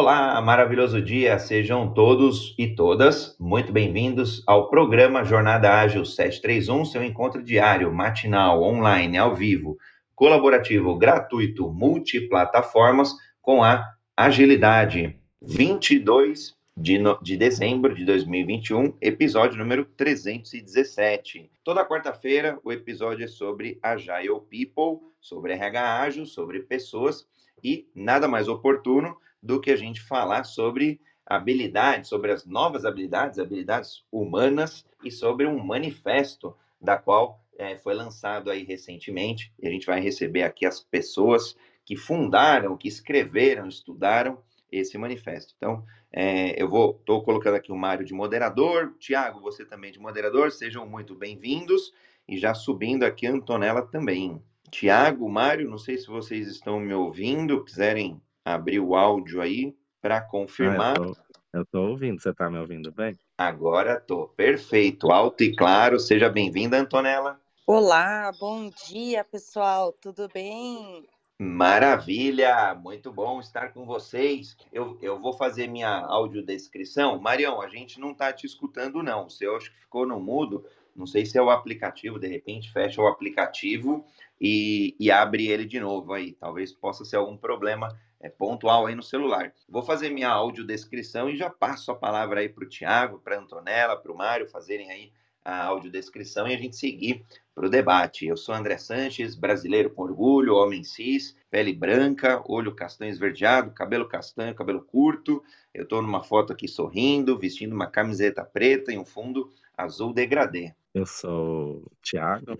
Olá, maravilhoso dia, sejam todos e todas muito bem-vindos ao programa Jornada Ágil 731, seu encontro diário, matinal, online, ao vivo, colaborativo, gratuito, multiplataformas com a agilidade. 22 de, no, de dezembro de 2021, episódio número 317. Toda quarta-feira o episódio é sobre Agile People, sobre RH ágil, sobre pessoas e nada mais oportuno do que a gente falar sobre habilidades, sobre as novas habilidades, habilidades humanas e sobre um manifesto da qual é, foi lançado aí recentemente. E a gente vai receber aqui as pessoas que fundaram, que escreveram, estudaram esse manifesto. Então, é, eu vou, estou colocando aqui o Mário de moderador, Tiago, você também de moderador, sejam muito bem-vindos e já subindo aqui Antonella também. Tiago, Mário, não sei se vocês estão me ouvindo, quiserem abrir o áudio aí para confirmar. Ah, eu estou ouvindo, você está me ouvindo bem? Agora estou, perfeito, alto e claro. Seja bem-vinda, Antonella. Olá, bom dia, pessoal, tudo bem? Maravilha, muito bom estar com vocês. Eu, eu vou fazer minha audiodescrição. Marião, a gente não está te escutando, não. O seu acho que ficou no mudo. Não sei se é o aplicativo, de repente fecha o aplicativo e, e abre ele de novo aí. Talvez possa ser algum problema é, pontual aí no celular. Vou fazer minha audiodescrição e já passo a palavra aí para o Tiago, para a Antonella, para o Mário fazerem aí a audiodescrição e a gente seguir para o debate. Eu sou André Sanches, brasileiro com orgulho, homem cis, pele branca, olho castanho esverdeado, cabelo castanho, cabelo curto. Eu estou numa foto aqui sorrindo, vestindo uma camiseta preta e um fundo azul degradê. Eu sou o Thiago,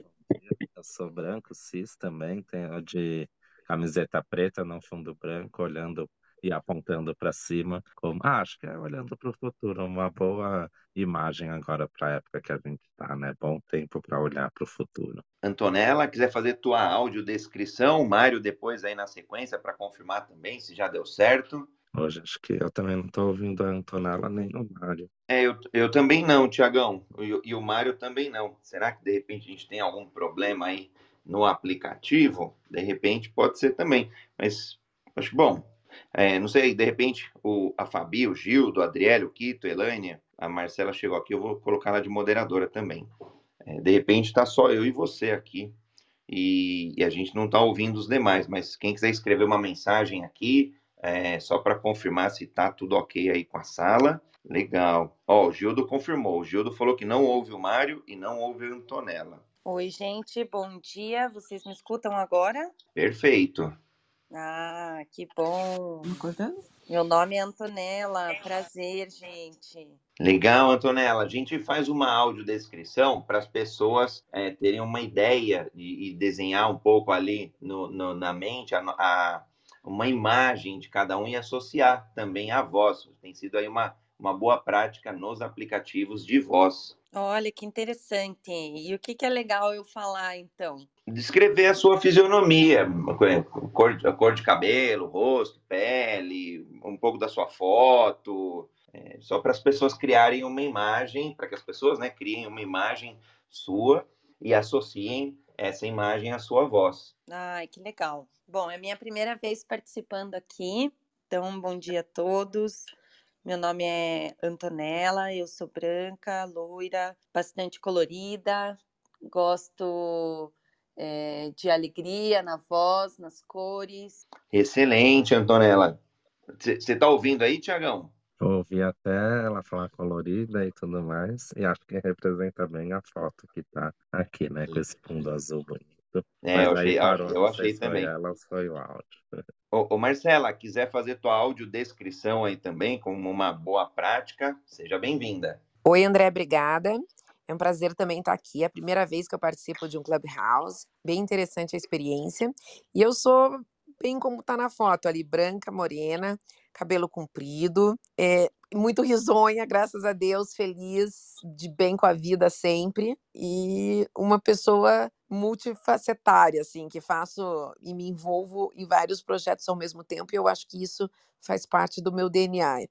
eu sou branco, cis também, tenho de camiseta preta no fundo branco, olhando e apontando para cima, como ah, acho que é olhando para o futuro, uma boa imagem agora para a época que a gente está, né? Bom tempo para olhar para o futuro. Antonella, quiser fazer tua audiodescrição, Mário depois aí na sequência para confirmar também se já deu certo. Hoje acho que eu também não estou ouvindo a Antonella nem o Mário. É, eu, eu também não, Tiagão. E, e o Mário também não. Será que de repente a gente tem algum problema aí no aplicativo? De repente pode ser também. Mas acho bom. É, não sei, de repente, o, a Fabi, o Gildo, o Adriele, o Quito, a Elaine, a Marcela chegou aqui, eu vou colocar ela de moderadora também. É, de repente está só eu e você aqui. E, e a gente não está ouvindo os demais, mas quem quiser escrever uma mensagem aqui, é, só para confirmar se está tudo ok aí com a sala. Legal. Ó, o Gildo confirmou. O Gildo falou que não ouve o Mário e não ouve a Antonella. Oi, gente, bom dia. Vocês me escutam agora? Perfeito. Ah, que bom. Meu nome é Antonella. Prazer, gente. Legal, Antonella. A gente faz uma audiodescrição para as pessoas é, terem uma ideia e, e, desenhar um pouco ali no, no, na mente a, a, uma imagem de cada um e associar também a voz. Tem sido aí uma, uma boa prática nos aplicativos de voz. Olha que interessante. E o que, que é legal eu falar, então? Descrever a sua fisionomia, a cor, a cor de cabelo, rosto, pele, um pouco da sua foto, é, só para as pessoas criarem uma imagem, para que as pessoas né, criem uma imagem sua e associem essa imagem à sua voz. Ai, que legal. Bom, é a minha primeira vez participando aqui, então bom dia a todos. Meu nome é Antonella, eu sou branca, loira, bastante colorida, gosto é, de alegria na voz, nas cores. Excelente, Antonella. Você está ouvindo aí, Tiagão? Ouvi até ela falar colorida e tudo mais, e acho que representa bem a foto que está aqui, né, com esse fundo azul bonito. É, Mas eu achei, parou, eu achei também. Ela foi o áudio. Ô, ô, Marcela, quiser fazer tua audiodescrição aí também, como uma boa prática, seja bem-vinda. Oi, André, obrigada. É um prazer também estar aqui. É a primeira vez que eu participo de um Clubhouse. Bem interessante a experiência. E eu sou bem como tá na foto ali, branca, morena, cabelo comprido, é, muito risonha, graças a Deus, feliz, de bem com a vida sempre. E uma pessoa multifacetária, assim, que faço e me envolvo em vários projetos ao mesmo tempo, e eu acho que isso faz parte do meu DNA.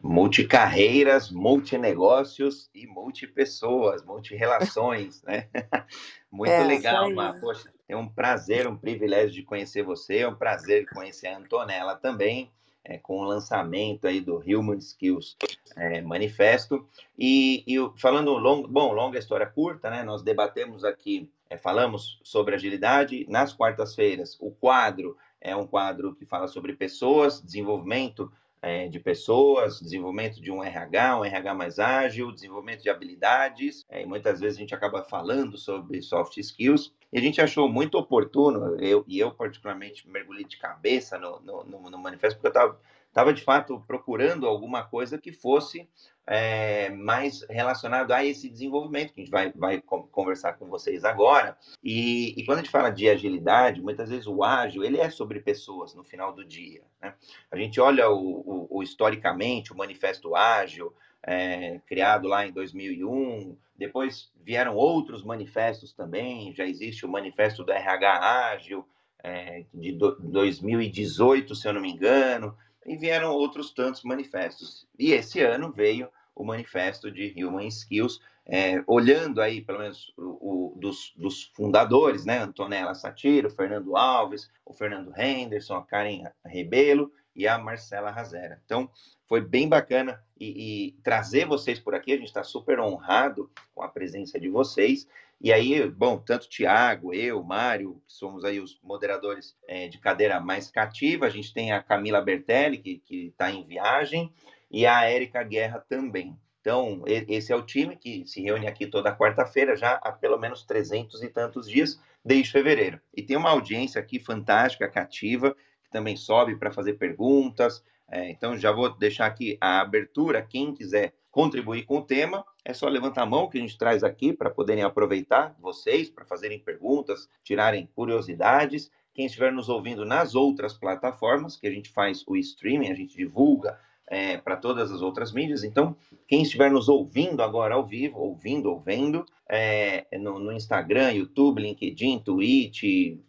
Multicarreiras, multinegócios e multipessoas, multirelações, né? Muito é, legal, Mar. Poxa, é um prazer, um privilégio de conhecer você, é um prazer conhecer a Antonella também. é, com o lançamento aí do Human Skills é, Manifesto. E, e falando longo, bom, longa história curta, né? Nós debatemos aqui, é, falamos sobre agilidade nas quartas-feiras. O quadro é um quadro que fala sobre pessoas, desenvolvimento é, de pessoas, desenvolvimento de um RH, um RH mais ágil, desenvolvimento de habilidades. É, e muitas vezes a gente acaba falando sobre soft skills. E a gente achou muito oportuno, eu, e eu particularmente mergulhei de cabeça no, no, no, no manifesto, porque eu estava de fato procurando alguma coisa que fosse é, mais relacionado a esse desenvolvimento que a gente vai, vai conversar com vocês agora. E, e, quando a gente fala de agilidade, muitas vezes o ágil ele é sobre pessoas no final do dia. Né? A gente olha o, o, o historicamente o manifesto ágil é, criado lá em 2001. Depois vieram outros manifestos também. Já existe o manifesto do RH ágil é, de do, 2018, se eu não me engano e vieram outros tantos manifestos. E esse ano veio o manifesto de Human Skills, é, olhando aí, pelo menos, o, o, dos, dos, fundadores, né? Antonella Satiro, Fernando Alves, o Fernando Henderson, a Karen Rebelo e a Marcela Razera. Então, foi bem bacana e, e trazer vocês por aqui. A gente está super honrado com a presença de vocês. E aí, bom, tanto Tiago, eu, Mário, que somos aí os moderadores é, de cadeira mais cativa, a gente tem a Camila Bertelli, que está em viagem, e a Érica Guerra também. Então, esse é o time que se reúne aqui toda quarta-feira, já há pelo menos 300 e tantos dias, desde fevereiro. E tem uma audiência aqui fantástica, cativa, que também sobe para fazer perguntas. É, então, já vou deixar aqui a abertura, quem quiser contribuir com o tema, é só levantar a mão que a gente traz aqui para poderem aproveitar vocês, para fazerem perguntas, tirarem curiosidades. Quem estiver nos ouvindo nas outras plataformas, que a gente faz o streaming, a gente divulga é, para todas as outras mídias. Então, quem estiver nos ouvindo agora ao vivo, ouvindo ou vendo, é, no, no, Instagram, YouTube, LinkedIn, Twitch,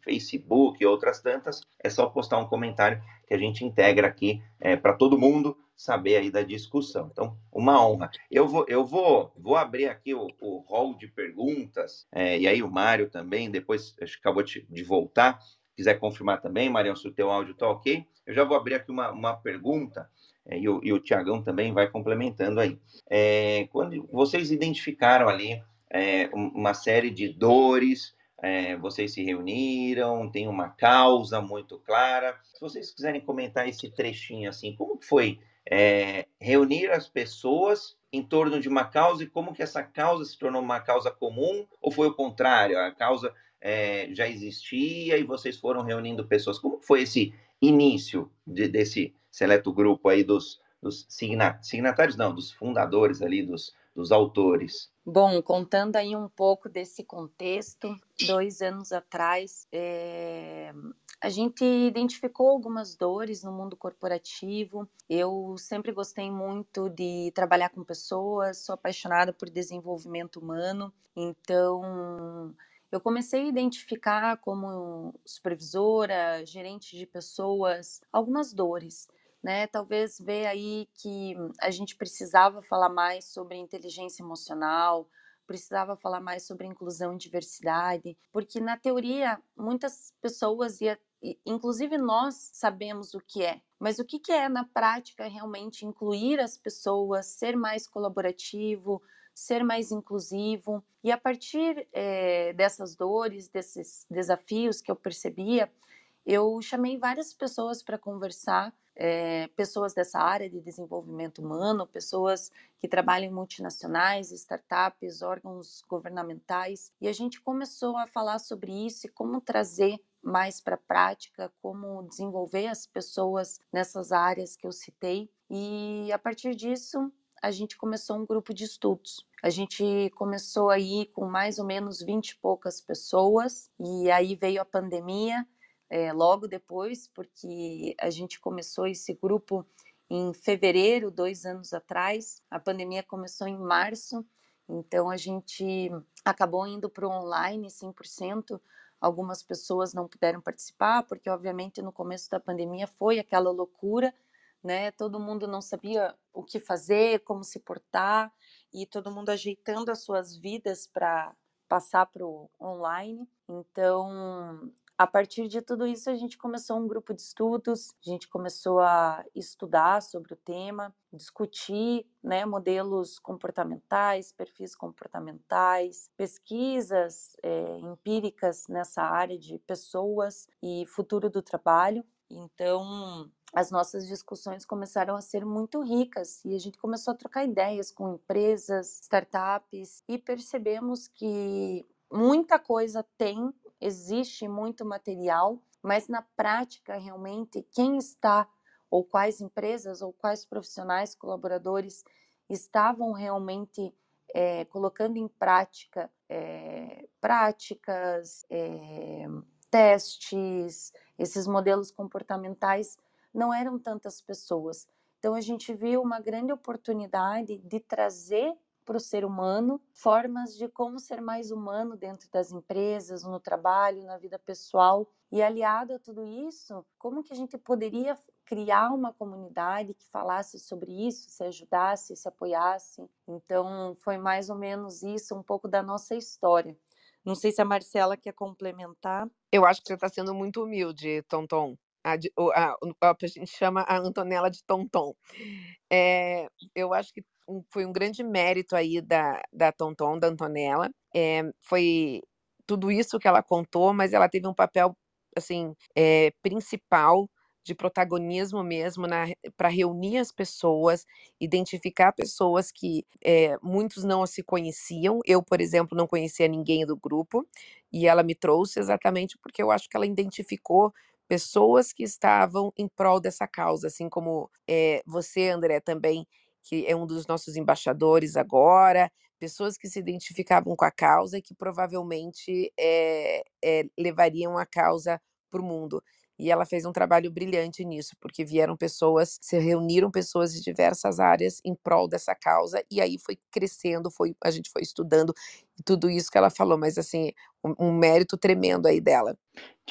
Facebook e outras tantas, é só postar um comentário que a gente integra aqui é, para todo mundo saber aí da discussão. Então, uma honra. Eu vou, eu vou, vou abrir aqui o, o hall de perguntas, é, e aí o Mário também, depois acabou de, de voltar, quiser confirmar também, Marião, se o teu áudio está ok. Eu já vou abrir aqui uma, uma pergunta, e, o, e o Tiagão também vai complementando aí. É, quando vocês identificaram ali é, uma série de dores, é, vocês se reuniram, tem uma causa muito clara. Se vocês quiserem comentar esse trechinho assim, como foi é, reunir as pessoas em torno de uma causa e como que essa causa se tornou uma causa comum ou foi o contrário, a causa é, já existia e vocês foram reunindo pessoas. Como foi esse início de, desse seleto grupo aí dos, dos signatários, não, dos fundadores ali, dos, dos autores? Bom, contando aí um pouco desse contexto, dois anos atrás, é, a gente identificou algumas dores no mundo corporativo. Eu sempre gostei muito de trabalhar com pessoas, sou apaixonada por desenvolvimento humano, então eu comecei a identificar como supervisora, gerente de pessoas, algumas dores. Né, talvez ver aí que a gente precisava falar mais sobre inteligência emocional, precisava falar mais sobre inclusão e diversidade, porque na teoria muitas pessoas e inclusive nós sabemos o que é, mas o que, é na prática realmente incluir as pessoas, ser mais colaborativo, ser mais inclusivo. E a partir é, dessas dores, desses desafios que eu percebia, eu chamei várias pessoas para conversar, é, pessoas dessa área de desenvolvimento humano, pessoas que trabalham em multinacionais, startups, órgãos governamentais, e a gente começou a falar sobre isso e como trazer mais para a prática, como desenvolver as pessoas nessas áreas que eu citei. E a partir disso, a gente começou um grupo de estudos. A gente começou aí com mais ou menos 20 e poucas pessoas, e aí veio a pandemia é, logo depois, porque a gente começou esse grupo em fevereiro, dois anos atrás. A pandemia começou em março, então a gente acabou indo para o online 100%. Algumas pessoas não puderam participar, porque, obviamente, no começo da pandemia foi aquela loucura, né? Todo mundo não sabia o que fazer, como se portar, e todo mundo ajeitando as suas vidas para passar para o online. Então, a partir de tudo isso, a gente começou um grupo de estudos, a gente começou a estudar sobre o tema, discutir né, modelos comportamentais, perfis comportamentais, pesquisas é, empíricas nessa área de pessoas e futuro do trabalho. Então, as nossas discussões começaram a ser muito ricas e a gente começou a trocar ideias com empresas, startups e percebemos que muita coisa tem, existe muito material, mas na prática, realmente, quem está, ou quais empresas, ou quais profissionais, colaboradores estavam realmente é, colocando em prática é, práticas, é, testes, esses modelos comportamentais não eram tantas pessoas. Então a gente viu uma grande oportunidade de trazer para o ser humano formas de como ser mais humano dentro das empresas, no trabalho, na vida pessoal. E aliado a tudo isso, como que a gente poderia criar uma comunidade que falasse sobre isso, se ajudasse, se apoiasse. Então foi mais ou menos isso, um pouco da nossa história. Não sei se a Marcela quer complementar. Eu acho que você está sendo muito humilde, Tonton a, a, a, a gente chama a Antonella de Tonton. É, eu acho que foi um grande mérito aí da, da Tonton, da Antonella. É, foi tudo isso que ela contou, mas ela teve um papel assim é, principal de protagonismo mesmo para reunir as pessoas, identificar pessoas que é, muitos não se conheciam. Eu, por exemplo, não conhecia ninguém do grupo e ela me trouxe exatamente porque eu acho que ela identificou pessoas que estavam em prol dessa causa, assim como é, você, André, também, que é um dos nossos embaixadores agora, pessoas que se identificavam com a causa e que provavelmente é, é, levariam a causa para o mundo. E ela fez um trabalho brilhante nisso, porque vieram pessoas, se reuniram pessoas de diversas áreas em prol dessa causa, e aí foi crescendo, foi, a gente foi estudando tudo isso que ela falou, mas assim, um, um mérito tremendo aí dela.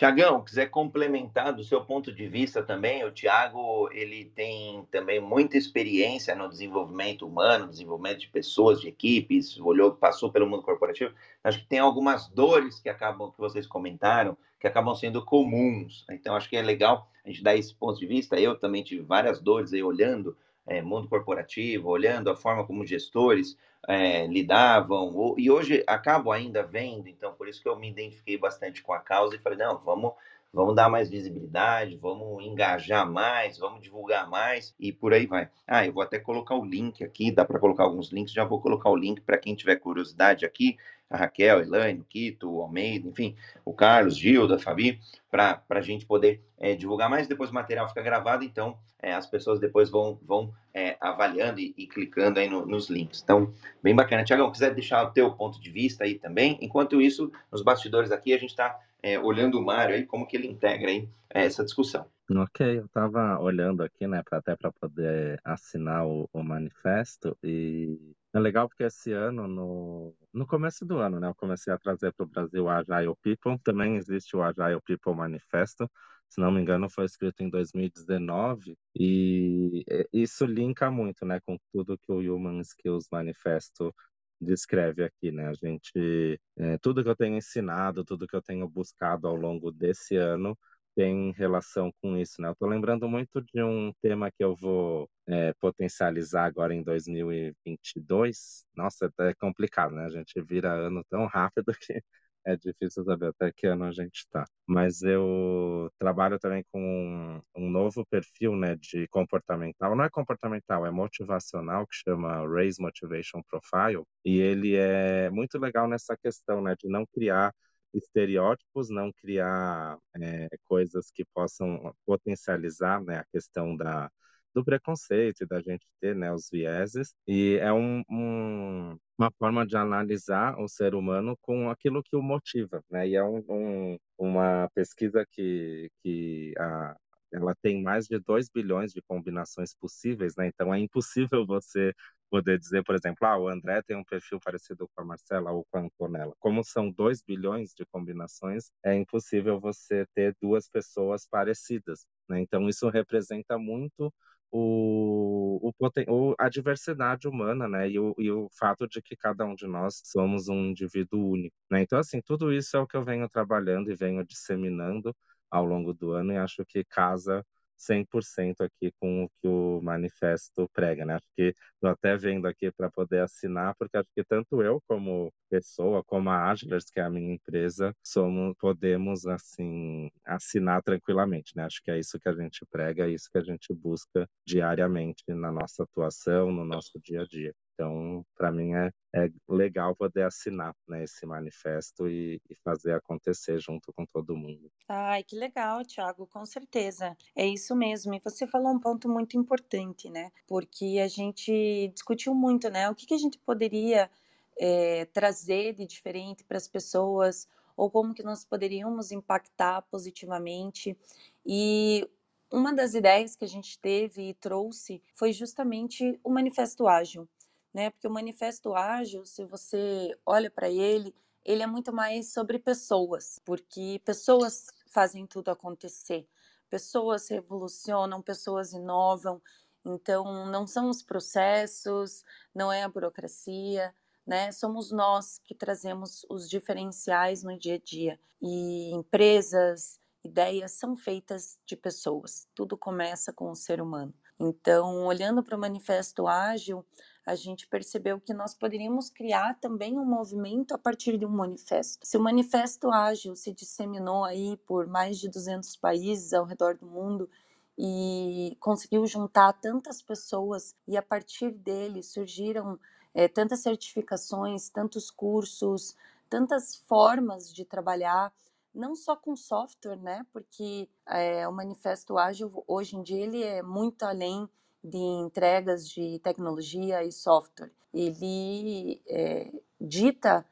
Tiagão, quiser complementar do seu ponto de vista também, o Tiago ele tem também muita experiência no desenvolvimento humano, desenvolvimento de pessoas, de equipes, olhou, passou pelo mundo corporativo. Acho que tem algumas dores que acabam, que vocês comentaram, que acabam sendo comuns. Então, acho que é legal a gente dar esse ponto de vista. Eu também tive várias dores aí olhando é, mundo corporativo, olhando a forma como gestores é, lidavam, ou, e hoje acabo ainda vendo, então por isso que eu me identifiquei bastante com a causa e falei, não, vamos, vamos dar mais visibilidade, vamos engajar mais, vamos divulgar mais e por aí vai. Ah, eu vou até colocar o link aqui, dá para colocar alguns links, já vou colocar o link para quem tiver curiosidade aqui, a Raquel, a Elaine, o Quito, o Almeida, enfim, o Carlos, Gilda, a Fabi, para a gente poder é, divulgar mais. Depois o material fica gravado, então é, as pessoas depois vão, vão é, avaliando e, e, clicando aí no, nos links. Então, bem bacana. Tiagão, quiser deixar o teu ponto de vista aí também. Enquanto isso, nos bastidores aqui, a gente está olhando o Mário aí, como que ele integra aí essa discussão. Ok, eu estava olhando aqui, né, pra, até para poder assinar o, o manifesto e é legal porque esse ano, no, no começo do ano, né, eu comecei a trazer para o Brasil o Agile People. Também existe o Agile People Manifesto. Se não me engano, foi escrito em 2019 e isso linka muito, né, com tudo que o Human Skills Manifesto descreve aqui, né? A gente, é, tudo que eu tenho ensinado, tudo que eu tenho buscado ao longo desse ano tem relação com isso, né? Eu tô lembrando muito de um tema que eu vou é, potencializar agora em 2022. Nossa, é complicado, né? A gente vira ano tão rápido que é difícil saber até que ano a gente está. Mas eu trabalho também com um, um, novo perfil né, de comportamental. Não é comportamental, é motivacional, que chama Raise Motivation Profile. E ele é muito legal nessa questão né, de não criar estereótipos, não criar é, coisas que possam potencializar né, a questão da, do preconceito da gente ter né, os vieses. E é um, um, uma forma de analisar o ser humano com aquilo que o motiva. Né? E é um, um, uma pesquisa que, que a, ela tem mais de 2 bilhões de combinações possíveis, né? Então é impossível você poder dizer, por exemplo, ah, o André tem um perfil parecido com a Marcela ou com a Antonella. Como são 2 bilhões de combinações, é impossível você ter duas pessoas parecidas, né? Então isso representa muito o, o o, a diversidade humana, né? E o, e o fato de que cada um de nós somos um indivíduo único, né? Então, assim, tudo isso é o que eu venho trabalhando e venho disseminando ao longo do ano e acho que casa 100% aqui com o que o manifesto prega, né? Acho que estou até vendo aqui para poder assinar, porque acho que tanto eu como pessoa, como a Agilers, que é a minha empresa, somos, podemos, assim, assinar tranquilamente, né? Acho que é isso que a gente prega, é isso que a gente busca diariamente na nossa atuação, no nosso dia a dia. Então, para mim é, é legal poder assinar né, esse manifesto e, e, fazer acontecer junto com todo mundo. Ai, que legal, Thiago, com certeza. É isso mesmo. E você falou um ponto muito importante, né? Porque a gente discutiu muito, né? O que, que a gente poderia é, trazer de diferente para as pessoas ou como que nós poderíamos impactar positivamente. E uma das ideias que a gente teve e trouxe foi justamente o Manifesto Ágil né? Porque o Manifesto Ágil, se você olha para ele, ele é muito mais sobre pessoas, porque pessoas fazem tudo acontecer. Pessoas revolucionam, pessoas inovam. Então, não são os processos, não é a burocracia, né? Somos nós que trazemos os diferenciais no dia a dia. E empresas, ideias são feitas de pessoas. Tudo começa com o ser humano. Então, olhando para o Manifesto Ágil, a gente percebeu que nós poderíamos criar também um movimento a partir de um manifesto. Se o manifesto ágil se disseminou aí por mais de 200 países ao redor do mundo e conseguiu juntar tantas pessoas e a partir dele surgiram é, tantas certificações, tantos cursos, tantas formas de trabalhar, não só com software, né? Porque é, o manifesto ágil hoje em dia ele é muito além de entregas de tecnologia e software. Ele é, dita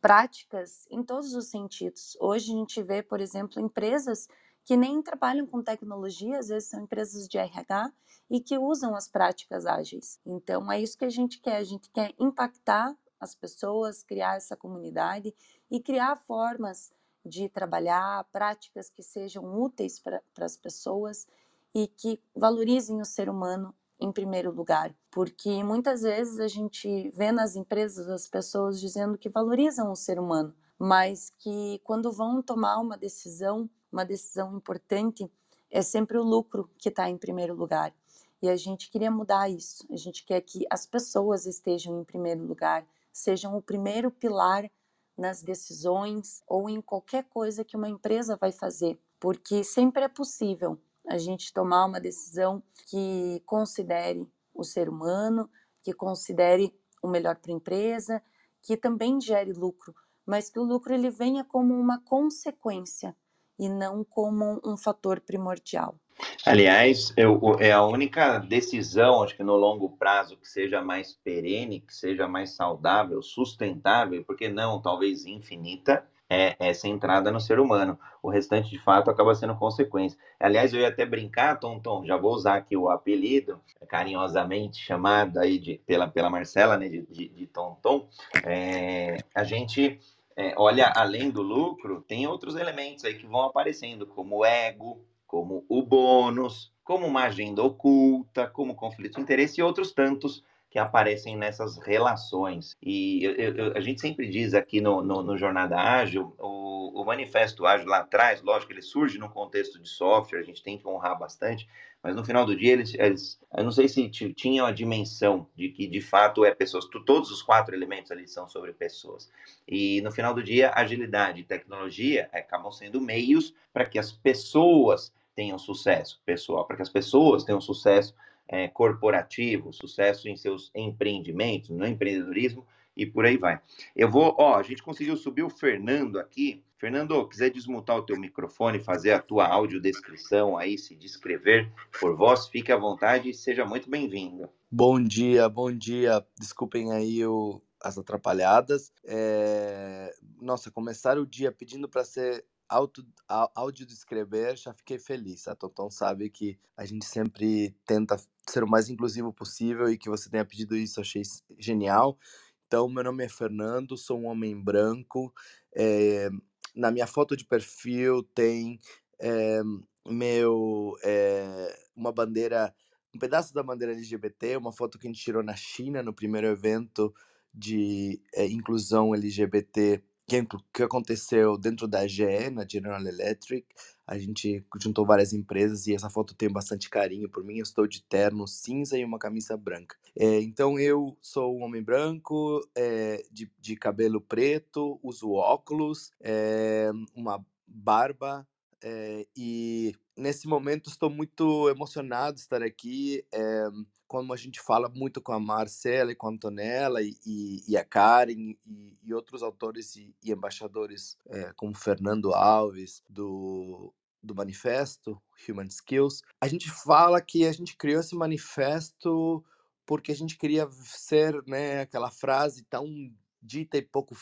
práticas em todos os sentidos. Hoje a gente vê, por exemplo, empresas que nem trabalham com tecnologia, às vezes são empresas de RH e que usam as práticas ágeis. Então é isso que a gente quer, a gente quer impactar as pessoas, criar essa comunidade e criar formas de trabalhar, práticas que sejam úteis para as pessoas e que valorizem o ser humano em primeiro lugar, porque muitas vezes a gente vê nas empresas as pessoas dizendo que valorizam o ser humano, mas que quando vão tomar uma decisão, uma decisão importante, é sempre o lucro que está em primeiro lugar. E a gente queria mudar isso. A gente quer que as pessoas estejam em primeiro lugar, sejam o primeiro pilar nas decisões ou em qualquer coisa que uma empresa vai fazer, porque sempre é possível a gente tomar uma decisão que considere o ser humano, que considere o melhor para a empresa, que também gere lucro, mas que o lucro ele venha como uma consequência e não como um fator primordial. Aliás, eu, é a única decisão, acho que no longo prazo, que seja mais perene, que seja mais saudável, sustentável, porque não talvez infinita, é, é centrada no ser humano. O restante, de fato, acaba sendo consequência. Aliás, eu ia até brincar, Tom Tom, já vou usar aqui o apelido, carinhosamente chamado aí de, pela, pela Marcela, né, de, de, de Tom Tom. É, a gente é, olha além do lucro, tem outros elementos aí que vão aparecendo, como o ego, como o bônus, como uma agenda oculta, como conflito de interesse e outros tantos que aparecem nessas relações. E eu, eu, a gente sempre diz aqui no, no, no Jornada Ágil, o, o, Manifesto Ágil lá atrás, lógico, ele surge no contexto de software, a gente tem que honrar bastante, mas no final do dia eles, eles eu não sei se tinham a dimensão de que de fato é pessoas, todos os quatro elementos ali são sobre pessoas. E no final do dia, agilidade e tecnologia acabam sendo meios para que as pessoas tenham sucesso pessoal, para que as pessoas tenham sucesso é, corporativo, sucesso em seus empreendimentos, no empreendedorismo e por aí vai. Eu vou, ó, a gente conseguiu subir o Fernando aqui. Fernando, quiser desmutar o teu microfone, fazer a tua audiodescrição aí, se descrever por voz, fique à vontade e seja muito bem-vindo. Bom dia, bom dia. Desculpem aí o, as atrapalhadas. É... Nossa, começar o dia pedindo para ser auto, áudio de escrever, já fiquei feliz. A Tonton sabe que a gente sempre tenta ser o mais inclusivo possível e que você tenha pedido isso, achei genial. Então, meu nome é Fernando, sou um homem branco. É, na minha foto de perfil tem é, meu é, uma bandeira um pedaço da bandeira LGBT, uma foto que a gente tirou na China no primeiro evento de inclusão LGBT que, que aconteceu dentro da GE, na General Electric. A gente juntou várias empresas e essa foto tem bastante carinho por mim. Eu estou de terno cinza e uma camisa branca. É, então eu sou um homem branco, é, de, de cabelo preto, uso óculos, é, uma barba é, e nesse momento estou muito emocionado de estar aqui. É, como a gente fala muito com a Marcela e com a Antonella e, e, e a Karen e, e, outros autores e, embaixadores é, como Fernando Alves do do manifesto Human Skills, a gente fala que a gente criou esse manifesto porque a gente queria ser, né, aquela frase tão dita e pouco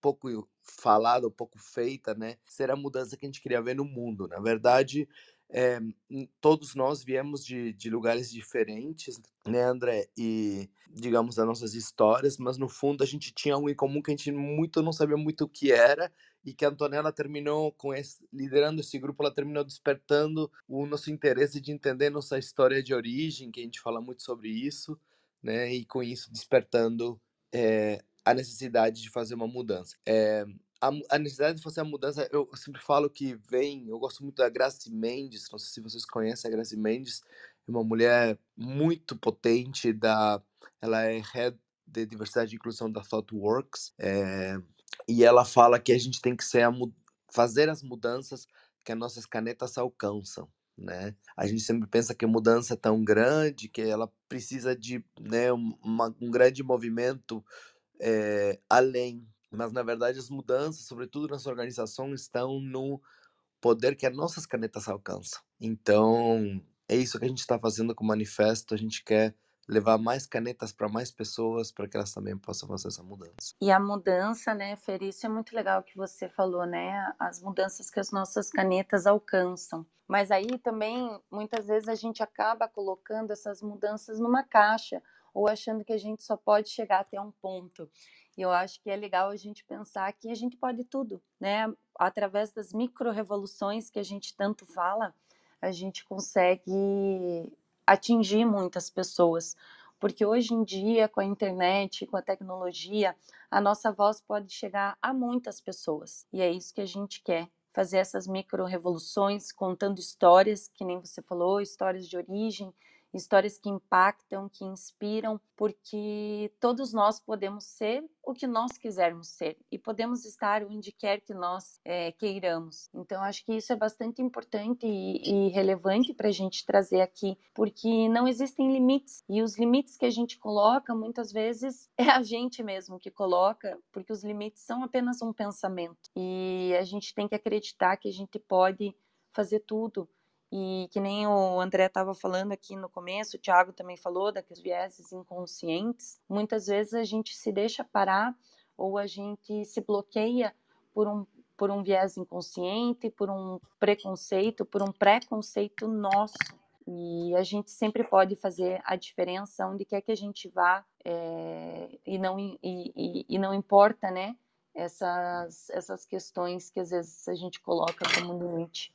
pouco falada, pouco feita, né, ser a mudança que a gente queria ver no mundo. Na verdade, é, todos nós viemos de, de lugares diferentes, né, André? E, digamos, das nossas histórias, mas no fundo a gente tinha algo em comum que a gente muito não sabia muito o que era e que a Antonella terminou com esse, liderando esse grupo, ela terminou despertando o nosso interesse de entender nossa história de origem, que a gente fala muito sobre isso, né? E com isso despertando é, a necessidade de fazer uma mudança. É, a, a, necessidade de fazer a mudança, eu sempre falo que vem, eu gosto muito da Grace Mendes, não sei se vocês conhecem a Grace Mendes, é uma mulher muito potente, da, ela é head de diversidade e inclusão da ThoughtWorks, é, e ela fala que a gente tem que ser a, fazer as mudanças que as nossas canetas alcançam. Né? A gente sempre pensa que a mudança é tão grande que ela precisa de né, uma, um grande movimento é, além mas na verdade as mudanças, sobretudo nas organizações, estão no poder que as nossas canetas alcançam. Então, é isso que a gente está fazendo com o manifesto. A gente quer levar mais canetas para mais pessoas para que elas também possam fazer essa mudança. E a mudança, né, Fer, isso é muito legal que você falou, né? As mudanças que as nossas canetas alcançam. Mas aí também, muitas vezes, a gente acaba colocando essas mudanças numa caixa ou achando que a gente só pode chegar até um ponto. E eu acho que é legal a gente pensar que a gente pode tudo, né? Através das micro-revoluções que a gente tanto fala, a gente consegue atingir muitas pessoas. Porque hoje em dia, com a internet, com a tecnologia, a nossa voz pode chegar a muitas pessoas. E é isso que a gente quer fazer essas micro-revoluções, contando histórias, que nem você falou, histórias de origem, histórias que impactam, que inspiram, porque todos nós podemos ser o que nós quisermos ser e podemos estar onde quer que nós é, queiramos. Então, acho que isso é bastante importante e, e relevante para a gente trazer aqui, porque não existem limites e os limites que a gente coloca muitas vezes é a gente mesmo que coloca, porque os limites são apenas um pensamento e a gente tem que acreditar que a gente pode fazer tudo e que nem o André estava falando aqui no começo, o Thiago também falou daqueles vieses inconscientes. Muitas vezes a gente se deixa parar ou a gente se bloqueia por um, por um viés inconsciente, por um preconceito, por um preconceito nosso. E a gente sempre pode fazer a diferença onde quer que a gente vá, é, e, não, e, e, e não importa, né? Essas, essas questões que às vezes a gente coloca como limite.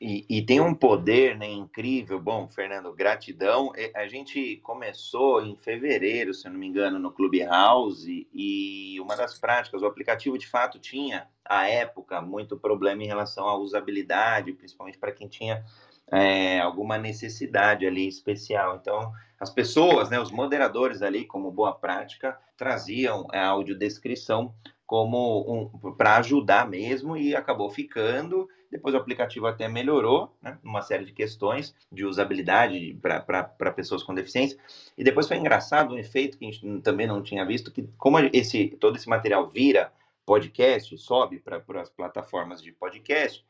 E, e, tem um poder né, incrível. Bom, Fernando, gratidão. A gente começou em fevereiro, se eu não me engano, no Clubhouse, e uma das práticas, o aplicativo de fato tinha, à época, muito problema em relação à usabilidade, principalmente para quem tinha é, alguma necessidade ali especial. Então, as pessoas, né, os moderadores ali, como boa prática, traziam a audiodescrição como um, para ajudar mesmo e acabou ficando depois o aplicativo até melhorou, né, uma série de questões de usabilidade para pessoas com deficiência. E depois foi engraçado um efeito que a gente também não tinha visto, que como esse, todo esse material vira podcast, sobe para as plataformas de podcast,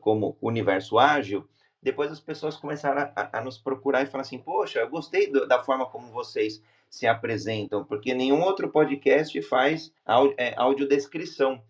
como Universo Ágil, depois as pessoas começaram a, a nos procurar e falar assim, poxa, eu gostei do, da forma como vocês se apresentam, porque nenhum outro podcast faz é, audiodescrição.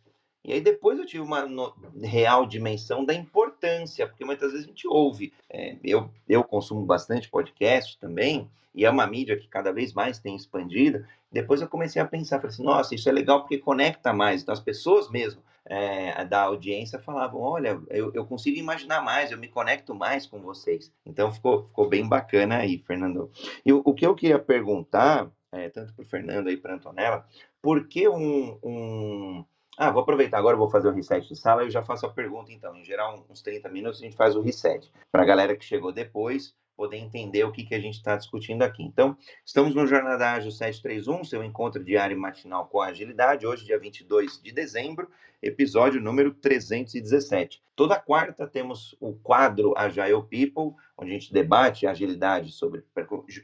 E aí depois eu tive uma no, real dimensão da importância, porque muitas vezes a gente ouve. É, eu, eu consumo bastante podcast também, e é uma mídia que cada vez mais tem expandido. Depois eu comecei a pensar, falei assim, nossa, isso é legal porque conecta mais. Então as pessoas mesmo é, da audiência falavam: Olha, eu, eu, consigo imaginar mais, eu me conecto mais com vocês. Então ficou, ficou bem bacana aí, Fernando. E o, o que eu queria perguntar, é, tanto para o Fernando aí para Antonella, por que um, um. Ah, vou aproveitar agora, vou fazer o reset de sala e eu já faço a pergunta então. Em geral, uns 30 minutos a gente faz o reset. Para a galera que chegou depois, poder entender o que, que a gente está discutindo aqui. Então, estamos no Jornada Ágil 731, seu encontro diário e matinal com agilidade, hoje, dia 22 de dezembro, episódio número 317. Toda quarta temos o quadro Agile People, onde a gente debate agilidade sobre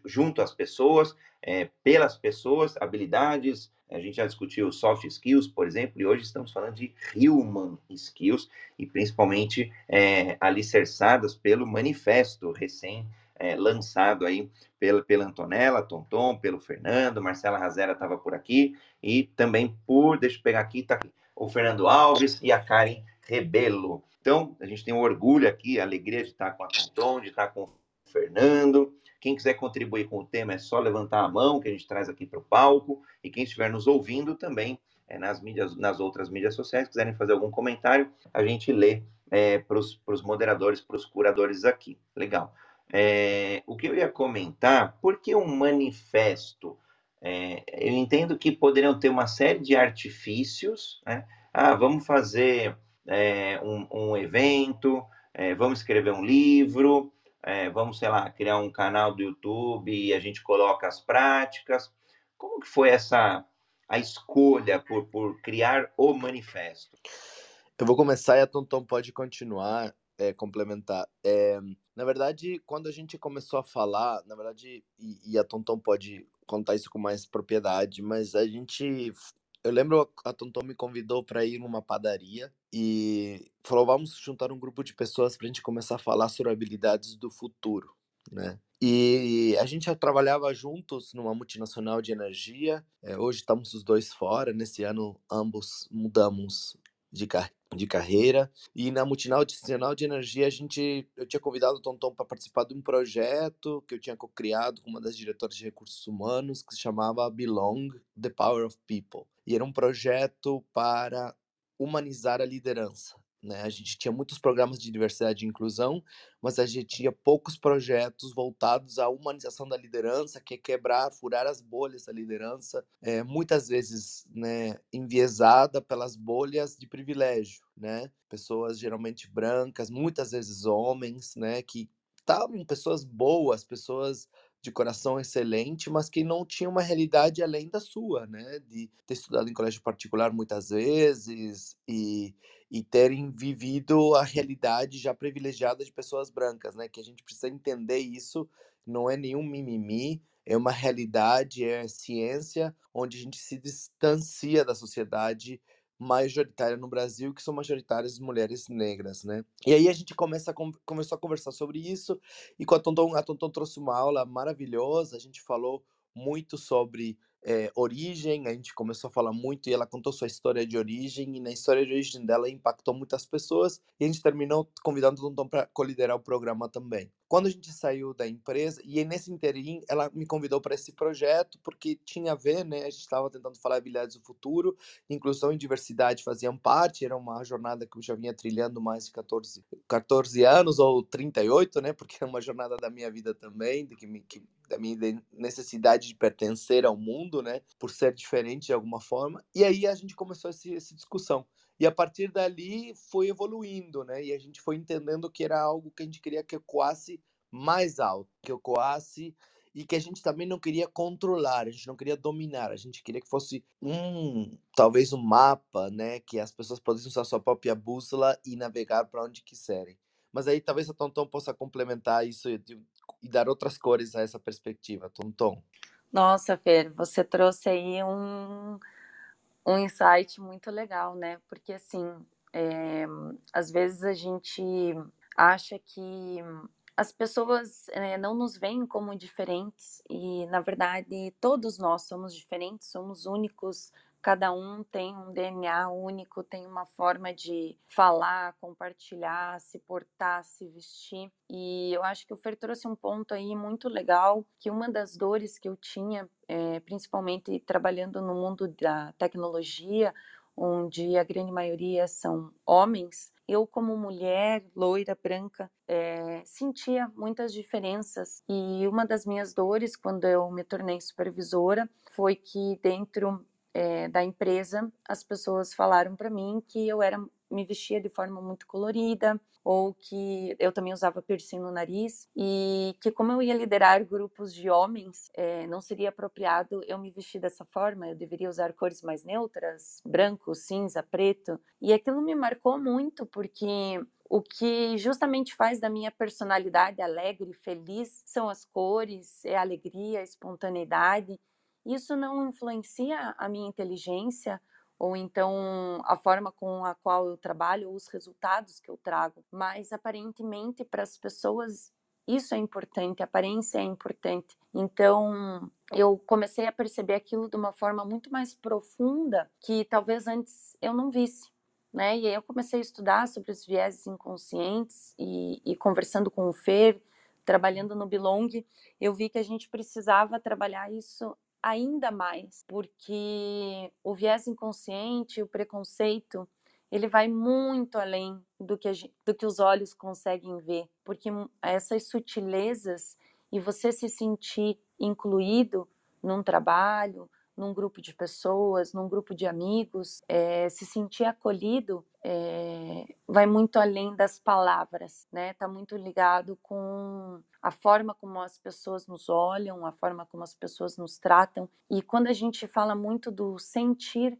junto às pessoas, é, pelas pessoas, habilidades. A gente já discutiu soft skills, por exemplo, e hoje estamos falando de human skills, e principalmente é, alicerçadas pelo manifesto recém é, lançado aí pela, pela Antonella, Tonton, pelo Fernando, Marcela Razera estava por aqui, e também por, deixa eu pegar aqui, tá aqui, o Fernando Alves e a Karen Rebelo. Então, a gente tem um orgulho aqui, a alegria de estar com a Tonton, de estar com o Fernando. Quem quiser contribuir com o tema é só levantar a mão que a gente traz aqui para o palco. E quem estiver nos ouvindo também é, nas mídias, nas outras mídias sociais, quiserem fazer algum comentário, a gente lê é, para os moderadores, para os curadores aqui. Legal. É, o que eu ia comentar, por que um manifesto? É, eu entendo que poderiam ter uma série de artifícios, né? Ah, vamos fazer é, um, um, evento, é, vamos escrever um livro, é, vamos, sei lá, criar um canal do YouTube e a gente coloca as práticas. Como que foi essa a escolha por, por criar o manifesto? Eu vou começar e a Tonton pode continuar é, complementar. É, na verdade, quando a gente começou a falar, na verdade, e, e, a Tonton pode contar isso com mais propriedade, mas a gente. Eu lembro a Tonton me convidou para ir numa padaria e falou: vamos juntar um grupo de pessoas para a gente começar a falar sobre habilidades do futuro, né? E a gente já trabalhava juntos numa multinacional de energia. É, hoje estamos os dois fora. Nesse ano, ambos mudamos de, car de carreira. E na Multinacional de Energia, a gente, eu tinha convidado o Tonton para participar de um projeto que eu tinha co-criado com uma das diretoras de recursos humanos, que se chamava Belong, The Power of People. E era um projeto para humanizar a liderança. Né? A gente tinha muitos programas de diversidade e inclusão, mas a gente tinha poucos projetos voltados à humanização da liderança, que é quebrar, furar as bolhas da liderança, é, muitas vezes né, enviesada pelas bolhas de privilégio. Né? Pessoas geralmente brancas, muitas vezes homens, né, que estavam pessoas boas, pessoas de coração excelente, mas que não tinha uma realidade além da sua, né? De ter estudado em colégio particular muitas vezes e, e terem vivido a realidade já privilegiada de pessoas brancas, né? Que a gente precisa entender isso, não é nenhum mimimi, é uma realidade, é ciência, onde a gente se distancia da sociedade majoritária no Brasil, que são majoritárias mulheres negras, né? E aí a gente começa a, começou a conversar sobre isso, e com a Tonton, a Tonton trouxe uma aula maravilhosa, a gente falou muito sobre é, origem, a gente começou a falar muito e ela contou sua história de origem, e na história de origem dela impactou muitas pessoas, e a gente terminou convidando o Tonton para coliderar o programa também. Quando a gente saiu da empresa, e nesse interim, ela me convidou para esse projeto, porque tinha a ver, né? A gente estava tentando falar habilidades do futuro, inclusão e diversidade faziam parte, era uma jornada que eu já vinha trilhando mais de 14, 14 anos, ou 38, né? Porque é uma jornada da minha vida também, de que, me, que da minha necessidade de pertencer ao mundo, né? Por ser diferente de alguma forma. E aí a gente começou essa, essa discussão. E a partir dali foi evoluindo, né? E a gente foi entendendo que era algo que a gente queria que ecoasse mais alto, que ecoasse e que a gente também não queria controlar, a gente não queria dominar, a gente queria que fosse um, talvez um mapa, né, que as pessoas pudessem usar sua própria bússola e navegar para onde quiserem. Mas aí talvez a Tonton possa complementar isso e, e dar outras cores a essa perspectiva, Tonton. Nossa, Fer, você trouxe aí um um insight muito legal, né? Porque assim, é, às vezes a gente acha que as pessoas é, não nos veem como diferentes e na verdade todos nós somos diferentes, somos únicos Cada um tem um DNA único, tem uma forma de falar, compartilhar, se portar, se vestir. E eu acho que o Fer trouxe um ponto aí muito legal, que uma das dores que eu tinha, é, principalmente trabalhando no mundo da tecnologia, onde a grande maioria são homens, eu, como mulher, loira, branca, é, sentia muitas diferenças. E uma das minhas dores, quando eu me tornei supervisora, foi que dentro é, da empresa as pessoas falaram para mim que eu era me vestia de forma muito colorida, ou que eu também usava piercing no nariz, e que como eu ia liderar grupos de homens, é, não seria apropriado eu me vestir dessa forma, eu deveria usar cores mais neutras, branco, cinza, preto, e aquilo me marcou muito, porque o que justamente faz da minha personalidade alegre feliz são as cores, é a alegria, a espontaneidade. Isso não influencia a minha inteligência ou então a forma com a qual eu trabalho, ou os resultados que eu trago. Mas aparentemente para as pessoas isso é importante, a aparência é importante. Então eu comecei a perceber aquilo de uma forma muito mais profunda que talvez antes eu não visse. Né? E aí eu comecei a estudar sobre os vieses inconscientes e, e conversando com o Fer, trabalhando no Belong, eu vi que a gente precisava trabalhar isso ainda mais, porque o viés inconsciente, o preconceito, ele vai muito além do que, gente, do que os olhos conseguem ver, porque essas sutilezas e você se sentir incluído num trabalho, num grupo de pessoas, num grupo de amigos, é, se sentir acolhido é, vai muito além das palavras, né? Está muito ligado com a forma como as pessoas nos olham, a forma como as pessoas nos tratam. E quando a gente fala muito do sentir,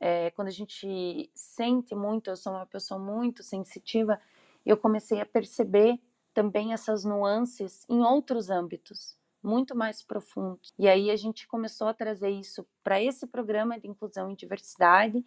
é, quando a gente sente muito, eu sou uma pessoa muito sensitiva, eu comecei a perceber também essas nuances em outros âmbitos muito mais profundos. E aí a gente começou a trazer isso para esse programa de inclusão e diversidade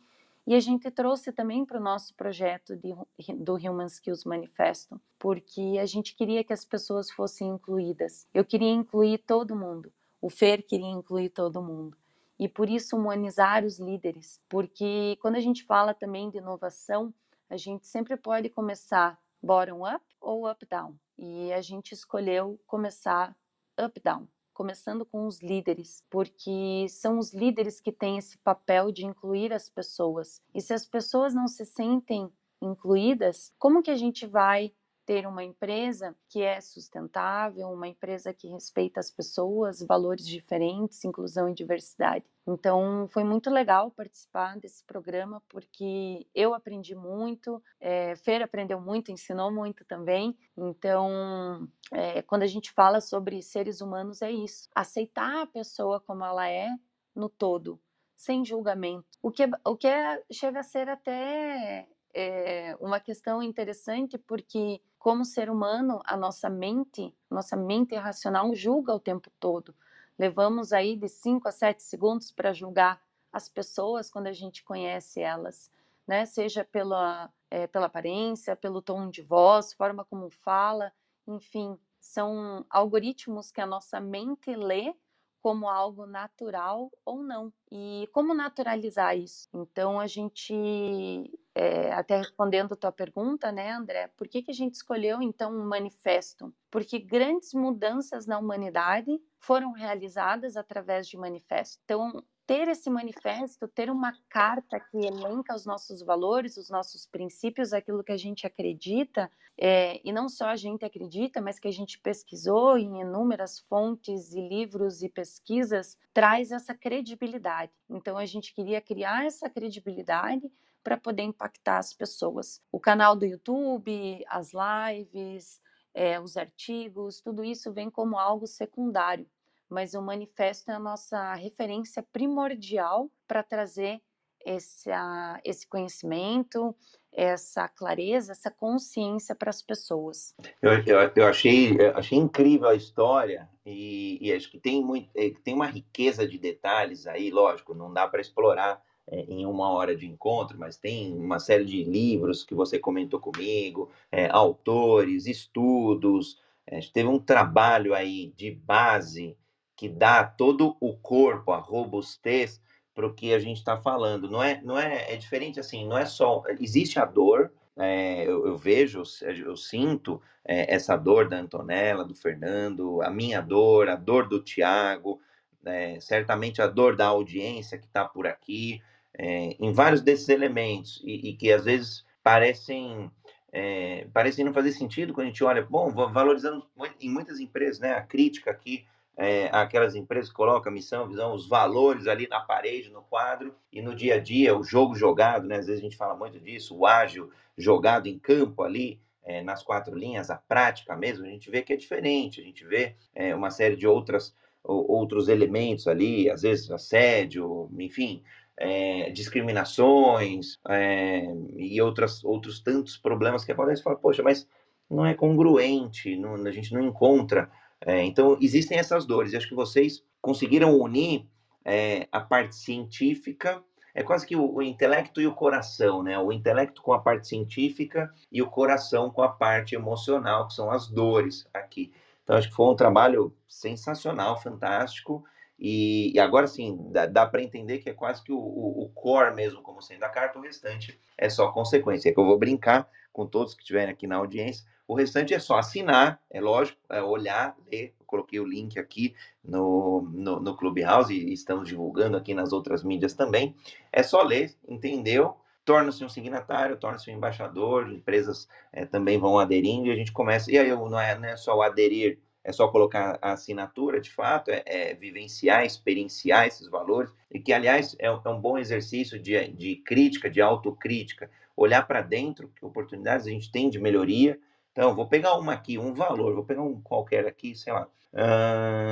e a gente trouxe também para o nosso projeto de, do Human Skills Manifesto, porque a gente queria que as pessoas fossem incluídas. Eu queria incluir todo mundo. O Fer queria incluir todo mundo. E por isso humanizar os líderes, porque quando a gente fala também de inovação, a gente sempre pode começar bottom up ou up down. E a gente escolheu começar up-down, começando com os líderes, porque são os líderes que têm esse papel de incluir as pessoas. E se as pessoas não se sentem incluídas, como que a gente vai ter uma empresa que é sustentável, uma empresa que respeita as pessoas, valores diferentes, inclusão e diversidade. Então, foi muito legal participar desse programa, porque eu aprendi muito, é, Fer aprendeu muito, ensinou muito também. Então, é, quando a gente fala sobre seres humanos, é isso: aceitar a pessoa como ela é no todo, sem julgamento. O que, o que é, chega a ser até é, uma questão interessante, porque como ser humano, a nossa mente, nossa mente racional julga o tempo todo. Levamos aí de 5 a 7 segundos para julgar as pessoas quando a gente conhece elas, né? Seja pela, é, pela aparência, pelo tom de voz, forma como fala, enfim, são algoritmos que a nossa mente lê como algo natural ou não. E como naturalizar isso? Então, a gente, é, até respondendo a tua pergunta, né, André, por que, que a gente escolheu, então, um manifesto? Porque grandes mudanças na humanidade foram realizadas através de manifesto. Então, ter esse manifesto, ter uma carta que elenca os nossos valores, os nossos princípios, aquilo que a gente acredita, é, e não só a gente acredita, mas que a gente pesquisou em inúmeras fontes e livros e pesquisas, traz essa credibilidade. Então, a gente queria criar essa credibilidade para poder impactar as pessoas. O canal do YouTube, as lives, é, os artigos, tudo isso vem como algo secundário mas o manifesto é a nossa referência primordial para trazer esse, uh, esse conhecimento, essa clareza, essa consciência para as pessoas. Eu, eu, eu, achei, eu achei incrível a história e, e acho que tem, muito, eh, tem uma riqueza de detalhes aí, lógico, não dá para explorar é, em uma hora de encontro, mas tem uma série de livros que você comentou comigo, é, autores, estudos, é, teve um trabalho aí de base que dá todo o corpo, a robustez para o que a gente está falando. Não é, não é, é diferente assim. Não é só existe a dor. É, eu, eu, vejo, eu sinto é, essa dor da Antonella, do Fernando, a minha dor, a dor do Tiago, é, certamente a dor da audiência que está por aqui. É, em vários desses elementos e, e que às vezes parecem é, parecem não fazer sentido quando a gente olha, bom, valorizando em muitas empresas, né, a crítica aqui é, aquelas empresas que colocam missão, visão, os valores ali na parede, no quadro, e no dia a dia, o jogo jogado, né? Às vezes a gente fala muito disso, o ágil jogado em campo ali, é, nas quatro linhas, a prática mesmo, a gente vê que é diferente, a gente vê é, uma série de outras, outros elementos ali, às vezes assédio, enfim, é, discriminações é, e outras, outros tantos problemas que acontecem. Você fala, poxa, mas não é congruente, não, a gente não encontra é, então, existem essas dores. acho que vocês conseguiram unir é, a parte científica, é quase que o, o, intelecto e o coração, né? O intelecto com a parte científica e o coração com a parte emocional, que são as dores aqui. Então, acho que foi um trabalho sensacional, fantástico. E, e agora sim, dá, dá para entender que é quase que o, o, o, core mesmo, como sendo a carta, o restante é só consequência. É que eu vou brincar com todos que estiverem aqui na audiência o restante é só assinar, é lógico, é olhar, ler. Eu coloquei o link aqui no, no, no Clubhouse e estamos divulgando aqui nas outras mídias também. É só ler, entendeu? Torna-se um signatário, torna-se um embaixador, empresas é, também vão aderindo e a gente começa. E aí não é, não é só o aderir, é só colocar a assinatura, de fato, é, é vivenciar, experienciar esses valores, e que, aliás, é, é um bom exercício de, de crítica, de autocrítica, olhar para dentro, que oportunidades a gente tem de melhoria, então, vou pegar uma aqui, um valor, vou pegar um qualquer aqui, sei lá.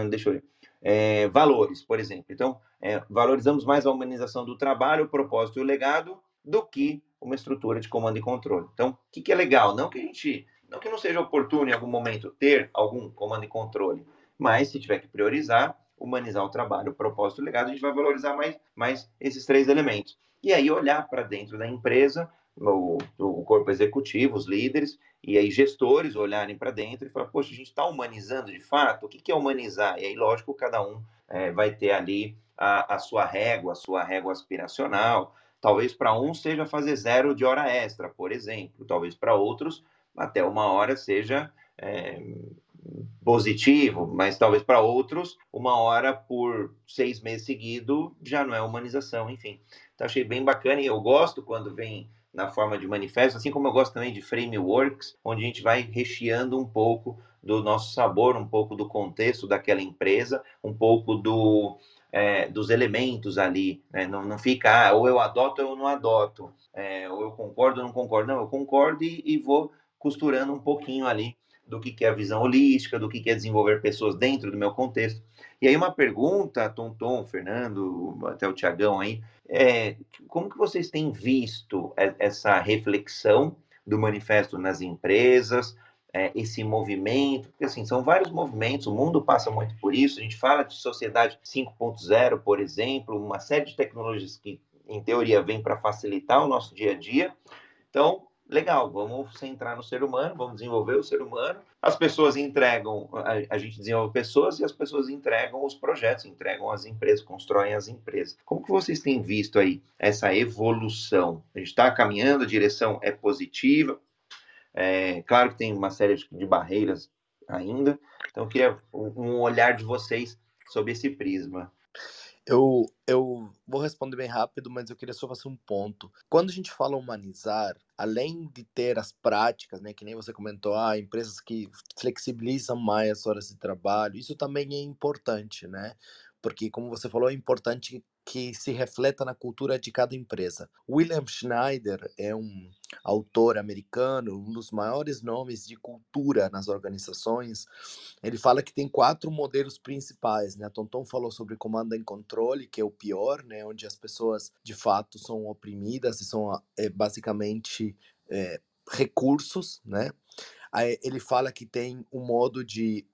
Deixa eu ver. É, valores, por exemplo. Então, é, valorizamos mais a humanização do trabalho, o propósito e o legado do que uma estrutura de comando e controle. Então, o que, que é legal? Não que a gente, não que não seja oportuno em algum momento ter algum comando e controle, mas se tiver que priorizar, humanizar o trabalho, o propósito o legado, a gente vai valorizar mais, mais esses três elementos. E aí olhar para dentro da empresa o, o corpo executivo, os líderes, e aí gestores olharem para dentro e falar, poxa, a gente está humanizando de fato? O que, que é humanizar? E aí, lógico, cada um é, vai ter ali a, a sua régua, a sua régua aspiracional. Talvez para um seja fazer zero de hora extra, por exemplo. Talvez para outros, até uma hora seja é, positivo, mas talvez para outros, uma hora por seis meses seguido já não é humanização, enfim. Então, achei bem bacana e eu gosto quando vem na forma de manifesto, assim como eu gosto também de frameworks, onde a gente vai recheando um pouco do nosso sabor, um pouco do contexto daquela empresa, um pouco do, é, dos elementos ali. Né? Não, não fica, ah, ou eu adoto ou eu não adoto, é, ou eu concordo ou não concordo. Não, eu concordo e, e vou costurando um pouquinho ali do que, que é a visão holística, do que, que é desenvolver pessoas dentro do meu contexto. E aí uma pergunta, Tom, Fernando, até o Tiagão aí, é, como que vocês têm visto essa reflexão do manifesto nas empresas, é, esse movimento, porque assim, são vários movimentos, o mundo passa muito por isso, a gente fala de sociedade 5.0, por exemplo, uma série de tecnologias que, em teoria, vêm para facilitar o nosso dia a dia. Então, legal, vamos centrar no ser humano, vamos desenvolver o ser humano. As pessoas entregam, a, gente desenvolve pessoas e as pessoas entregam os projetos, entregam as empresas, constroem as empresas. Como que vocês têm visto aí essa evolução? A gente está caminhando, a direção é positiva. É, claro que tem uma série de barreiras ainda. Então, eu queria um olhar de vocês sobre esse prisma. Eu, eu vou responder bem rápido, mas eu queria só fazer um ponto. Quando a gente fala humanizar, além de ter as práticas, né, que nem você comentou, ah, empresas que flexibilizam mais as horas de trabalho, isso também é importante, né? Porque, como você falou, é importante que se refleta na cultura de cada empresa. William Schneider é um autor americano, um dos maiores nomes de cultura nas organizações. Ele fala que tem quatro modelos principais, né? Tonton falou sobre comando e controle, que é o pior, né? Onde as pessoas de fato são oprimidas e são é, basicamente é, recursos, né? Ele fala que tem um modo de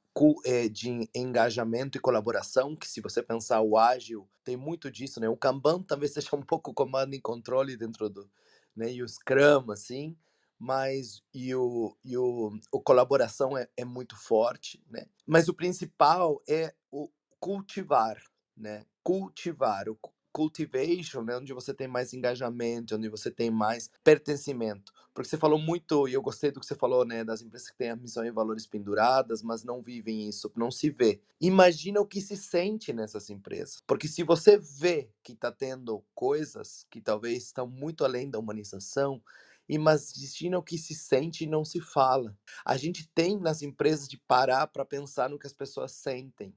de engajamento e colaboração, que se você pensar o ágil, tem muito disso, né? O Kanban talvez seja um pouco comando e controle dentro do, né? E o Scrum, assim, mas e o, e o, o colaboração é, é muito forte, né? Mas o principal é o cultivar, né? Cultivar, o cultivation, né, onde você tem mais engajamento, onde você tem mais pertencimento. Porque você falou muito, e eu gostei do que você falou, né, das empresas que têm a missão e valores penduradas, mas não vivem isso, não se vê. Imagina o que se sente nessas empresas. Porque se você vê que está tendo coisas que talvez estão muito além da humanização, imagina o que se sente e não se fala. A gente tem nas empresas de parar para pensar no que as pessoas sentem,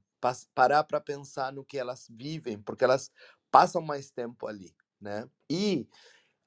parar para pensar no que elas vivem, porque elas passam mais tempo ali, né? E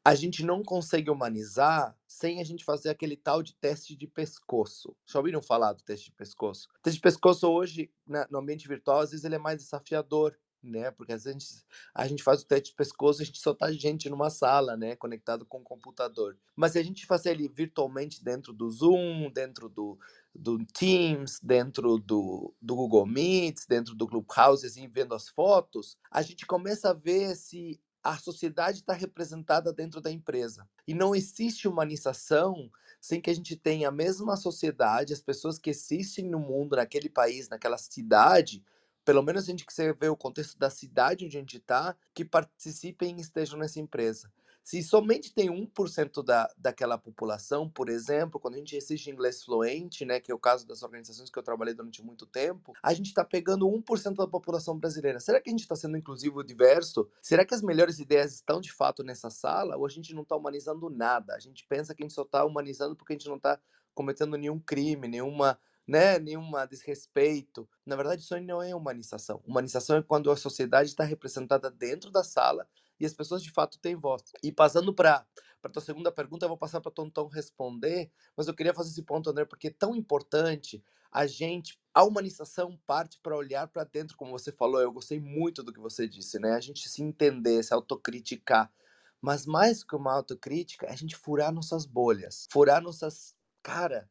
a gente não consegue humanizar sem a gente fazer aquele tal de teste de pescoço. Já ouviram falar do teste de pescoço? O teste de pescoço hoje, né, no ambiente virtual, às vezes ele é mais desafiador, né? Porque às vezes a gente, faz o teste de pescoço, a gente só tá gente numa sala, né? Conectado com o computador. Mas se a gente fazer ele virtualmente dentro do Zoom, dentro do, do Teams, dentro do, do Google Meets, dentro do Clubhouse, assim, vendo as fotos, a gente começa a ver se a sociedade está representada dentro da empresa. E não existe humanização sem que a gente tenha a mesma sociedade, as pessoas que existem no mundo, naquele país, naquela cidade, pelo menos a gente você vê o contexto da cidade onde a gente está, que participem e estejam nessa empresa. Se somente tem 1% da, daquela população, por exemplo, quando a gente exige inglês fluente, né, que é o caso das organizações que eu trabalhei durante muito tempo, a gente está pegando 1% da população brasileira. Será que a gente está sendo inclusivo e diverso? Será que as melhores ideias estão de fato nessa sala? Ou a gente não está humanizando nada? A gente pensa que a gente só está humanizando porque a gente não está cometendo nenhum crime, nenhuma né, nenhuma desrespeito. Na verdade, isso não é humanização. Humanização é quando a sociedade está representada dentro da sala e as pessoas de fato têm voz. E passando para para tua segunda pergunta, eu vou passar para Tonton responder, mas eu queria fazer esse ponto, André, porque é tão importante a gente, a humanização parte para olhar para dentro, como você falou, eu gostei muito do que você disse, né? A gente se entender, se autocriticar. Mas mais que uma autocrítica, é a gente furar nossas bolhas, furar nossas. Cara,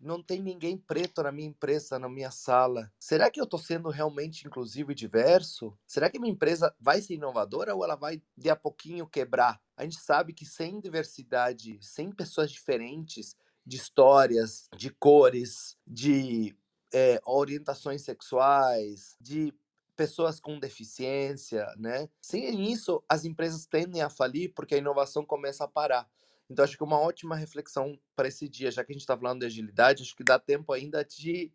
não tem ninguém preto na minha empresa, na minha sala. Será que eu estou sendo realmente inclusivo e diverso? Será que minha empresa vai ser inovadora ou ela vai de a pouquinho quebrar? A gente sabe que sem diversidade, sem pessoas diferentes, de histórias, de cores, de é, orientações sexuais, de pessoas com deficiência, né? Sem isso, as empresas tendem a falir porque a inovação começa a parar. Então, acho que uma ótima reflexão para esse dia, já que a gente está falando de agilidade, acho que dá tempo ainda de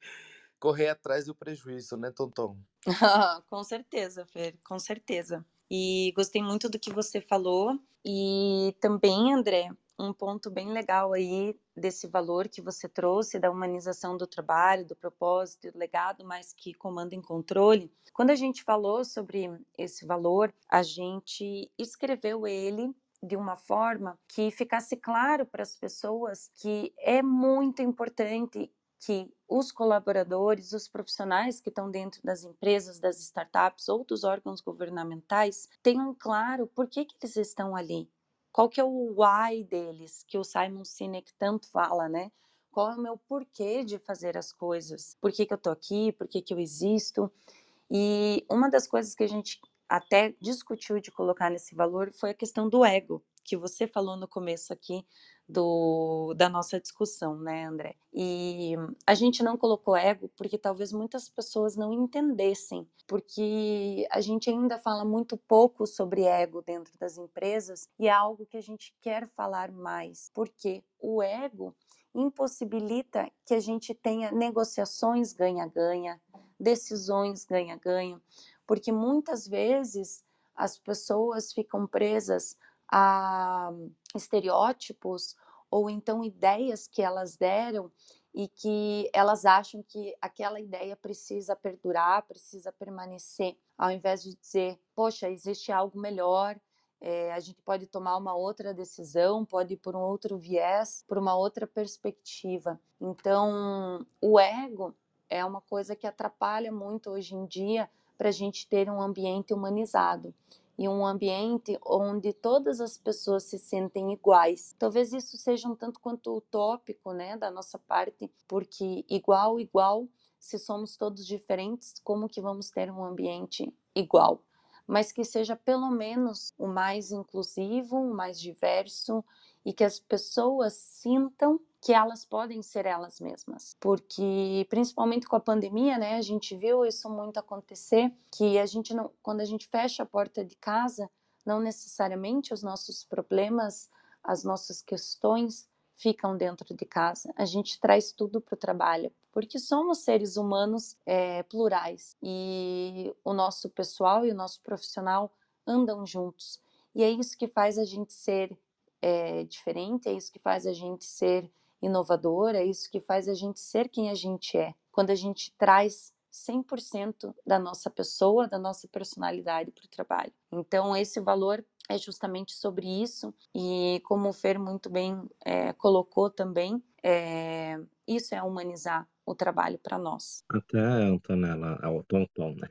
correr atrás do prejuízo, né, Tonton? com certeza, Fer, com certeza. E gostei muito do que você falou. E também, André, um ponto bem legal aí desse valor que você trouxe da humanização do trabalho, do propósito, do legado, mas que comanda em controle. Quando a gente falou sobre esse valor, a gente escreveu ele de uma forma que ficasse claro para as pessoas que é muito importante que os colaboradores, os profissionais que estão dentro das empresas, das startups ou dos órgãos governamentais tenham claro por que, que eles estão ali. Qual que é o why deles, que o Simon Sinek tanto fala, né? Qual é o meu porquê de fazer as coisas? Por que, que eu estou aqui? Por que, que eu existo? E uma das coisas que a gente até discutiu de colocar nesse valor foi a questão do ego, que você falou no começo aqui do, da nossa discussão, né, André? E a gente não colocou ego porque talvez muitas pessoas não entendessem, porque a gente ainda fala muito pouco sobre ego dentro das empresas e é algo que a gente quer falar mais, porque o ego impossibilita que a gente tenha negociações ganha-ganha, decisões ganha-ganha, porque muitas vezes as pessoas ficam presas a estereótipos ou então ideias que elas deram e que elas acham que aquela ideia precisa perdurar, precisa permanecer, ao invés de dizer, poxa, existe algo melhor, é, a gente pode tomar uma outra decisão, pode ir por um outro viés, por uma outra perspectiva. Então, o ego é uma coisa que atrapalha muito hoje em dia para a gente ter um ambiente humanizado e um ambiente onde todas as pessoas se sentem iguais. Talvez isso seja um tanto quanto utópico, né, da nossa parte, porque igual, igual, se somos todos diferentes, como que vamos ter um ambiente igual? Mas que seja pelo menos o mais inclusivo, o mais diverso e que as pessoas sintam que elas podem ser elas mesmas, porque principalmente com a pandemia, né, a gente viu isso muito acontecer, que a gente não, quando a gente fecha a porta de casa, não necessariamente os nossos problemas, as nossas questões ficam dentro de casa. A gente traz tudo para o trabalho, porque somos seres humanos é, plurais e o nosso pessoal e o nosso profissional andam juntos. E é isso que faz a gente ser é, diferente, é isso que faz a gente ser inovador, é isso que faz a gente ser quem a gente é. Quando a gente traz 100% da nossa pessoa, da nossa personalidade para o trabalho. Então, esse valor é justamente sobre isso, e como o Fer muito bem é, colocou também, é, isso é humanizar o trabalho para nós. Até, Antonella, é o Tonton, né?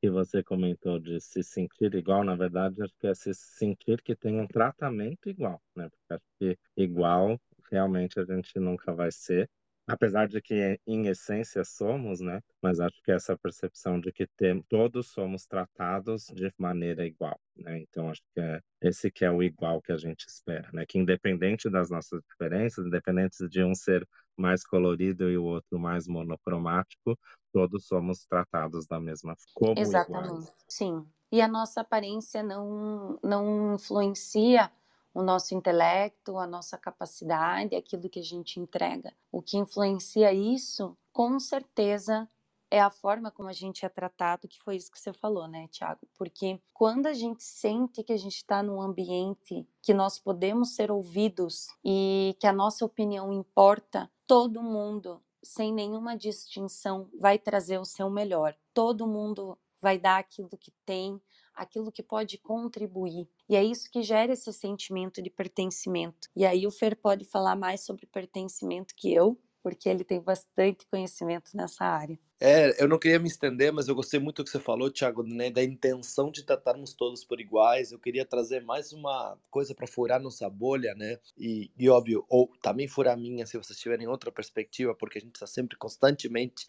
que você comentou de se sentir igual, na verdade, acho que é se sentir que tem um tratamento igual, né? Porque acho que igual realmente a gente nunca vai ser, apesar de que em essência somos, né? Mas acho que essa percepção de que tem, todos somos tratados de maneira igual, né? Então acho que é esse que é o igual que a gente espera, né? Que independente das nossas diferenças, independente de um ser mais colorido e o outro mais monocromático, todos somos tratados da mesma forma. Exatamente, iguais. sim. E a nossa aparência não não influencia o nosso intelecto, a nossa capacidade, aquilo que a gente entrega. O que influencia isso, com certeza, é a forma como a gente é tratado, que foi isso que você falou, né, Tiago? Porque quando a gente sente que a gente está num ambiente que nós podemos ser ouvidos e que a nossa opinião importa, todo mundo, sem nenhuma distinção, vai trazer o seu melhor. Todo mundo vai dar aquilo que tem, aquilo que pode contribuir. E é isso que gera esse sentimento de pertencimento. E aí o Fer pode falar mais sobre pertencimento que eu, porque ele tem bastante conhecimento nessa área. É, eu não queria me estender, mas eu gostei muito do que você falou, Thiago, né, da intenção de tratarmos todos por iguais. Eu queria trazer mais uma coisa para furar nossa bolha, né? E, e óbvio, ou também furar a minha, se vocês tiverem outra perspectiva, porque a gente está sempre constantemente.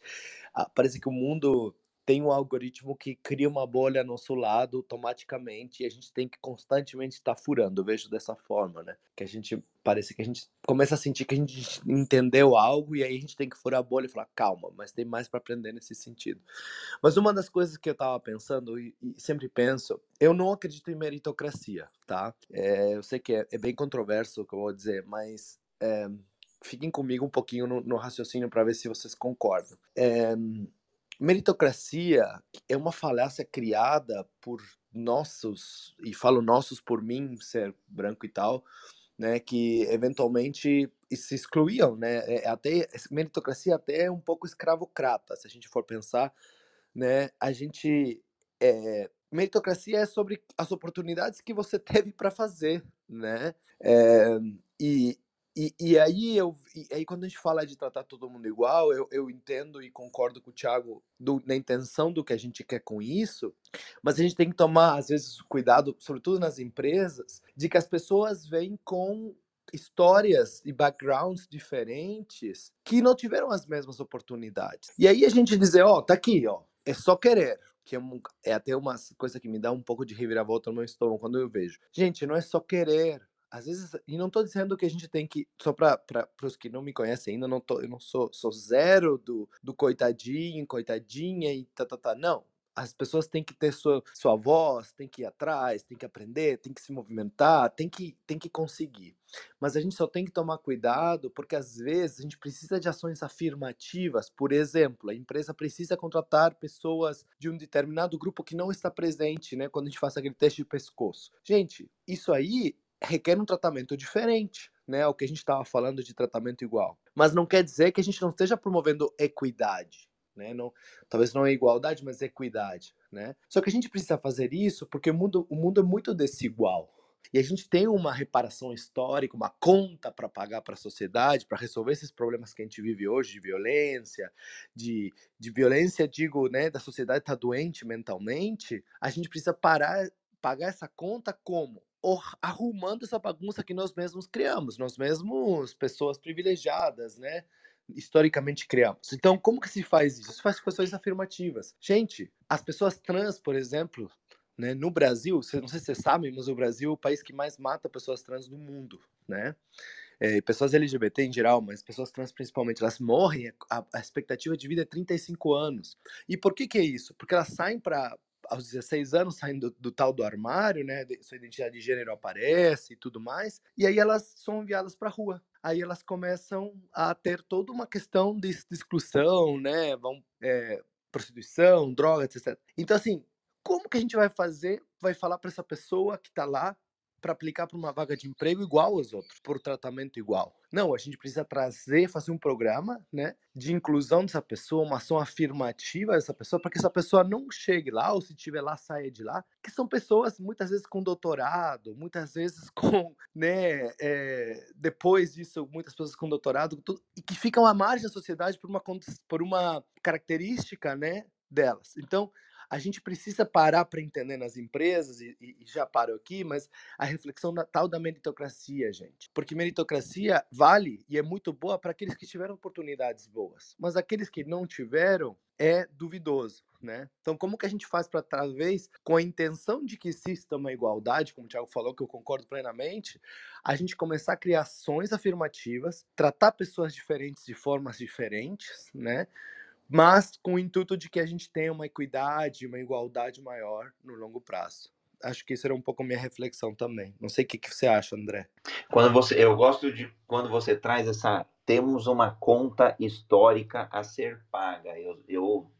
Ah, parece que o mundo tem um algoritmo que cria uma bolha ao nosso lado automaticamente e a gente tem que constantemente estar tá furando. Eu vejo dessa forma, né? Que a gente parece que a gente começa a sentir que a gente entendeu algo e aí a gente tem que furar a bolha e falar calma, mas tem mais para aprender nesse sentido. Mas uma das coisas que eu tava pensando e, e sempre penso, eu não acredito em meritocracia, tá? É, eu sei que é, é, bem controverso o que eu vou dizer, mas é, fiquem comigo um pouquinho no, no raciocínio para ver se vocês concordam. É, Meritocracia é uma falácia criada por nossos, e falo nossos por mim, ser branco e tal, né, que eventualmente se excluíam, né, é, é até, meritocracia até é um pouco escravocrata, se a gente for pensar, né, a gente, é, meritocracia é sobre as oportunidades que você teve para fazer, né, é, e, e, e, aí, eu, e aí, quando a gente fala de tratar todo mundo igual, eu, eu entendo e concordo com o Thiago do, na intenção do que a gente quer com isso, mas a gente tem que tomar, às vezes, cuidado, sobretudo nas empresas, de que as pessoas vêm com histórias e backgrounds diferentes que não tiveram as mesmas oportunidades. E aí a gente dizer, ó, oh, tá aqui, ó, é só querer. Que é, é até uma coisa que me dá um pouco de reviravolta no meu estômago quando eu vejo. Gente, não é só querer às vezes, e não estou dizendo que a gente tem que, só para os que não me conhecem ainda, não tô, eu não sou, sou zero do, do coitadinho, coitadinha e tá, tá, tá. Não. As pessoas têm que ter sua, sua voz, têm que ir atrás, têm que aprender, têm que se movimentar, têm que, têm que conseguir. Mas a gente só tem que tomar cuidado porque às vezes a gente precisa de ações afirmativas. Por exemplo, a empresa precisa contratar pessoas de um determinado grupo que não está presente, né? Quando a gente faz aquele teste de pescoço. Gente, isso aí requer um tratamento diferente, né? O que a gente estava falando de tratamento igual. Mas não quer dizer que a gente não esteja promovendo equidade, né? Não, talvez não é igualdade, mas equidade, né? Só que a gente precisa fazer isso porque o mundo, o mundo é muito desigual. E a gente tem uma reparação histórica, uma conta para pagar para a sociedade, para resolver esses problemas que a gente vive hoje de violência, de, de violência, digo, né, da sociedade estar tá doente mentalmente. A gente precisa parar, pagar essa conta como? Arrumando essa bagunça que nós mesmos criamos, nós mesmos, pessoas privilegiadas, né? Historicamente criamos. Então, como que se faz isso? Se faz questões afirmativas. Gente, as pessoas trans, por exemplo, né, no Brasil, não sei se vocês sabem, mas o Brasil é o país que mais mata pessoas trans no mundo, né? é, pessoas LGBT em geral, mas pessoas trans principalmente, elas morrem, a, a expectativa de vida é 35 anos. E por que que é isso? Porque elas saem para aos 16 anos, saindo do, do, tal do armário, né? Sua identidade de gênero aparece e tudo mais. E aí elas são enviadas para rua. Aí elas começam a ter toda uma questão de, de exclusão, né? Vão é, prostituição, drogas, etc. Então, assim, como que a gente vai fazer? Vai falar para essa pessoa que está lá para aplicar para uma vaga de emprego igual aos outros, por tratamento igual. Não, a gente precisa trazer, fazer um programa, né, de inclusão dessa pessoa, uma ação afirmativa dessa pessoa, para que essa pessoa não chegue lá, ou se estiver lá, saia de lá, que são pessoas muitas vezes com doutorado, muitas vezes com, né, é, depois disso, muitas pessoas com doutorado, tudo, e que ficam à margem da sociedade por uma, por uma característica, né, delas. Então, a gente precisa parar para entender nas empresas, e, e, já paro aqui, mas a reflexão da, tal da meritocracia, gente. Porque meritocracia vale e é muito boa para aqueles que tiveram oportunidades boas, mas aqueles que não tiveram é duvidoso. Né? Então, como que a gente faz para, talvez, com a intenção de que exista uma igualdade, como o Thiago falou, que eu concordo plenamente, a gente começar a criar ações afirmativas, tratar pessoas diferentes de formas diferentes, né? Mas com o intuito de que a gente tenha uma equidade, uma igualdade maior no longo prazo. Acho que isso era um pouco minha reflexão também. Não sei o que, que você acha, André. Quando você, eu gosto de quando você traz essa temos uma conta histórica a ser paga. Eu, eu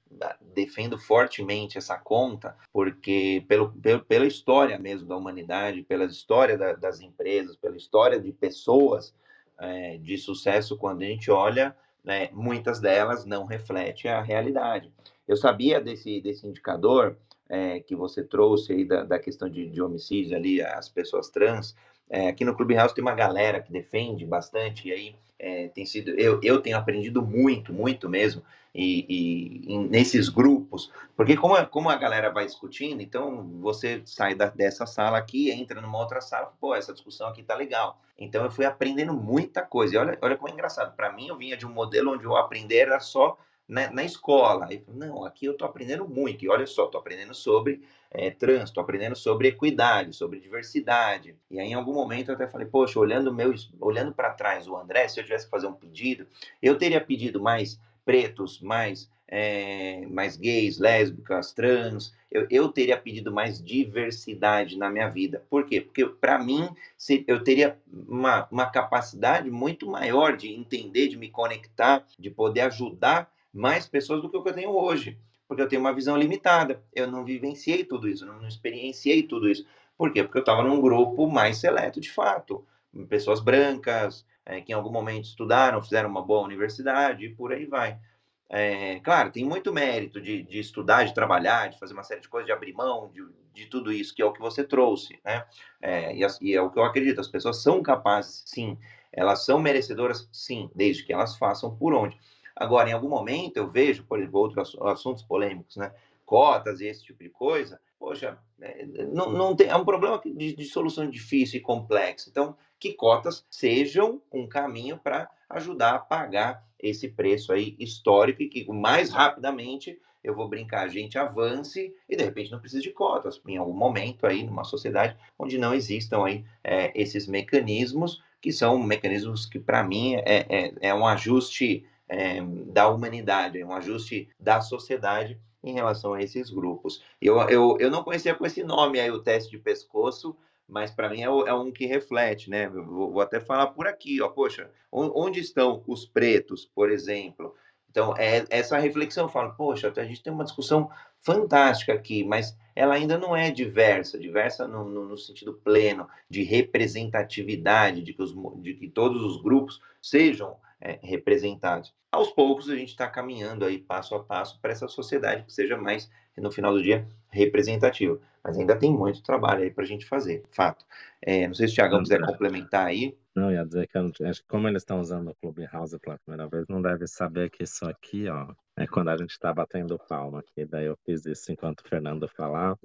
defendo fortemente essa conta, porque pelo, pelo, pela história mesmo da humanidade, pela história da, das empresas, pela história de pessoas é, de sucesso, quando a gente olha né, muitas delas não refletem a realidade. Eu sabia desse, desse indicador é, que você trouxe aí da, da questão de, de homicídios ali, as pessoas trans. É, aqui no Clubhouse tem uma galera que defende bastante, e aí é, tem sido. Eu, eu tenho aprendido muito, muito mesmo, e, e, e, nesses grupos, porque como a, como a galera vai discutindo, então você sai da, dessa sala aqui, entra numa outra sala, pô, essa discussão aqui tá legal. Então eu fui aprendendo muita coisa. E olha, olha como é engraçado. Para mim, eu vinha de um modelo onde o aprender era só na, na escola. Aí, não, aqui eu tô aprendendo muito. E olha só, tô aprendendo sobre é, tô aprendendo sobre equidade, sobre diversidade. E aí, em algum momento, eu até falei, poxa, olhando meu, olhando para trás o André, se eu tivesse que fazer um pedido, eu teria pedido mais pretos, mais, é, mais gays, lésbicas, trans. Eu, eu teria pedido mais diversidade na minha vida. Por quê? Porque, para mim, se, eu teria uma, uma capacidade muito maior de entender, de me conectar, de poder ajudar mais pessoas do que o que eu tenho hoje. Porque eu tenho uma visão limitada. Eu não vivenciei tudo isso, não, experienciei tudo isso. Por quê? Porque eu estava num grupo mais seleto, de fato. Pessoas brancas, é, que em algum momento estudaram, fizeram uma boa universidade e por aí vai. É, claro, tem muito mérito de, de, estudar, de trabalhar, de fazer uma série de coisas, de abrir mão de, de tudo isso, que é o que você trouxe, né? É, e, e, é o que eu acredito, as pessoas são capazes, sim, elas são merecedoras, sim, desde que elas façam por onde. Agora, em algum momento, eu vejo, por exemplo, outros assuntos polêmicos, né? Cotas e esse tipo de coisa, poxa, é, não, não tem, é um problema de, de solução difícil e complexa. Então, que cotas sejam um caminho para ajudar a pagar esse preço aí histórico e que mais rapidamente eu vou brincar, a gente avance e de repente não precisa de cotas em algum momento aí numa sociedade onde não existam aí é, esses mecanismos que são mecanismos que para mim é, é, é, um ajuste é, da humanidade, é um ajuste da sociedade em relação a esses grupos. Eu, eu, eu não conhecia com esse nome aí o teste de pescoço, mas para mim é, é, um que reflete, né? Vou, vou, até falar por aqui, ó, poxa, onde estão os pretos, por exemplo? Então, é essa reflexão, eu falo, poxa, a gente tem uma discussão fantástica aqui, mas ela ainda não é diversa, diversa no, no, no sentido pleno de representatividade, de que, os, de que todos os grupos sejam é, representados. Aos poucos a gente está caminhando aí passo a passo para essa sociedade que seja mais, no final do dia, representativa. Mas ainda tem muito trabalho aí para a gente fazer, fato. É, não sei se o Thiago quiser complementar aí. Não, ia dizer que eu, acho que como eles estão usando o Clubhouse pela primeira vez, não deve saber que isso aqui, ó, é quando a gente está batendo palma, que daí eu fiz isso enquanto o Fernando falava.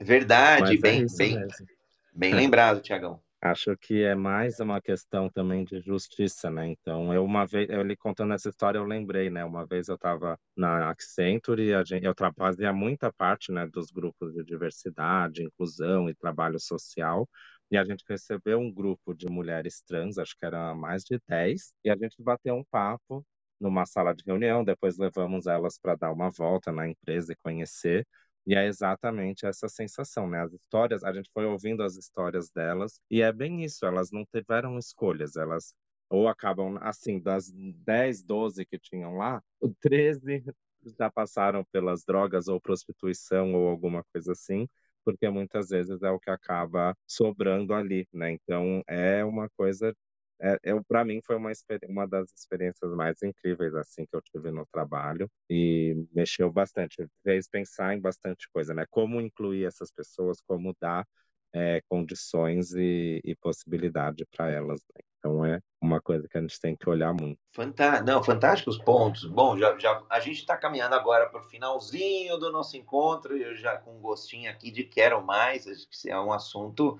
Verdade, bem, é bem, bem lembrado, Tiagão. Acho que é mais uma questão também de justiça, né? Então, eu uma vez, eu lhe contando essa história, eu lembrei, né? Uma vez eu estava na Accenture a gente, eu fazia muita parte, né, dos grupos de diversidade, inclusão e trabalho social, e a gente recebeu um grupo de mulheres trans, acho que eram mais de 10, e a gente bateu um papo numa sala de reunião, depois levamos elas para dar uma volta na empresa e conhecer, e é exatamente essa sensação, né? As histórias, a gente foi ouvindo as histórias delas, e é bem isso, elas não tiveram escolhas, elas ou acabam, assim, das 10, 12 que tinham lá, 13 já passaram pelas drogas ou prostituição ou alguma coisa assim, porque muitas vezes é o que acaba sobrando ali, né? Então é uma coisa é, para mim foi uma, uma das experiências mais incríveis assim que eu tive no trabalho e mexeu bastante, fez pensar em bastante coisa, né? Como incluir essas pessoas, como dar é, condições e, e possibilidade para elas. Né? Então é uma coisa que a gente tem que olhar muito. Fantástico, não, fantásticos pontos. Bom, já, já a gente está caminhando agora para o finalzinho do nosso encontro eu já com um gostinho aqui de quero mais. Acho que é um assunto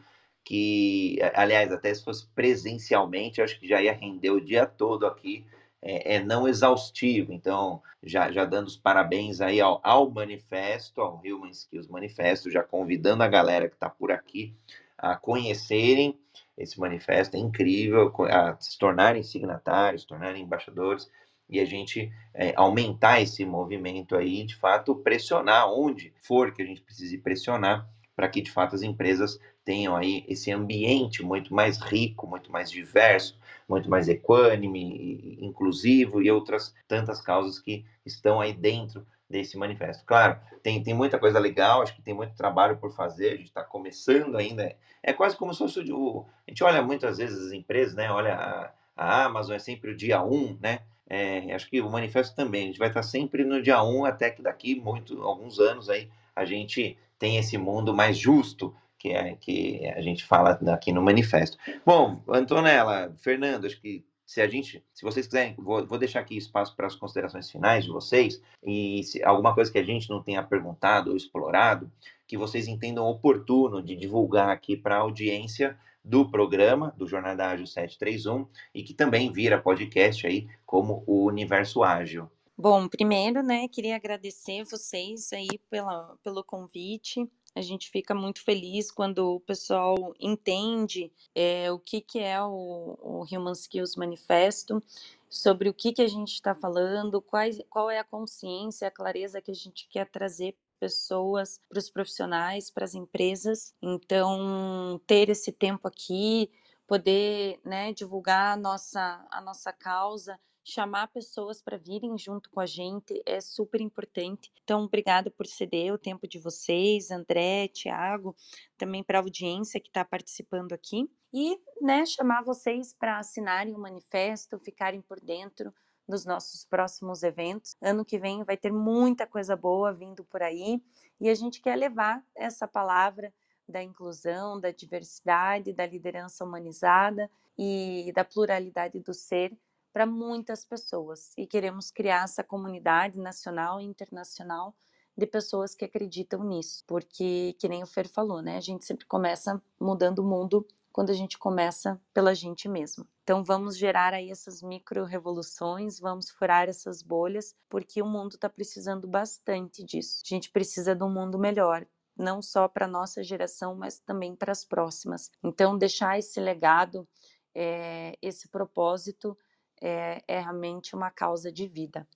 que, aliás, até se fosse presencialmente, acho que já ia render o dia todo aqui. É, é não exaustivo. Então, já, já dando os parabéns aí ao, ao manifesto, ao Human Skills Manifesto, já convidando a galera que está por aqui a conhecerem esse manifesto, é incrível, a se tornarem signatários, se tornarem embaixadores e a gente é, aumentar esse movimento aí, de fato, pressionar onde for que a gente precise pressionar para que de fato as empresas tenham aí esse ambiente muito mais rico, muito mais diverso, muito mais equânime, inclusivo e outras tantas causas que estão aí dentro desse manifesto. Claro, tem, tem muita coisa legal, acho que tem muito trabalho por fazer, a gente está começando ainda. É quase como se fosse o. A gente olha muitas vezes as empresas, né? Olha, a, a Amazon é sempre o dia 1, um, né? É, acho que o manifesto também, a gente vai estar sempre no dia 1, um, até que daqui muito, alguns anos aí a gente tem esse mundo mais justo, que é que a gente fala aqui no manifesto. Bom, Antonella, Fernando, acho que se a gente, se vocês quiserem, vou, vou deixar aqui espaço para as considerações finais de vocês e se alguma coisa que a gente não tenha perguntado ou explorado, que vocês entendam oportuno de divulgar aqui para a audiência do programa do Jornada Ágil 731 e que também vira podcast aí como o Universo Ágil. Bom, primeiro, né, queria agradecer vocês aí pela, pelo convite. A gente fica muito feliz quando o pessoal entende é, o que, que é o, o Human Skills Manifesto, sobre o que, que a gente está falando, quais, qual é a consciência, a clareza que a gente quer trazer pessoas, para os profissionais, para as empresas. Então, ter esse tempo aqui, poder né, divulgar a nossa, a nossa causa, chamar pessoas para virem junto com a gente é super importante. Então, obrigada por ceder o tempo de vocês, André, Tiago, também para a audiência que está participando aqui. E né, chamar vocês para assinarem o manifesto, ficarem por dentro dos nossos próximos eventos. Ano que vem vai ter muita coisa boa vindo por aí e a gente quer levar essa palavra da inclusão, da diversidade, da liderança humanizada e da pluralidade do ser para muitas pessoas e queremos criar essa comunidade nacional e internacional de pessoas que acreditam nisso, porque que nem o Fer falou, né? A gente sempre começa mudando o mundo quando a gente começa pela gente mesmo. Então vamos gerar aí essas micro revoluções, vamos furar essas bolhas, porque o mundo está precisando bastante disso. A gente precisa de um mundo melhor, não só para nossa geração, mas também para as próximas. Então deixar esse legado, é, esse propósito é, é, realmente uma causa de vida.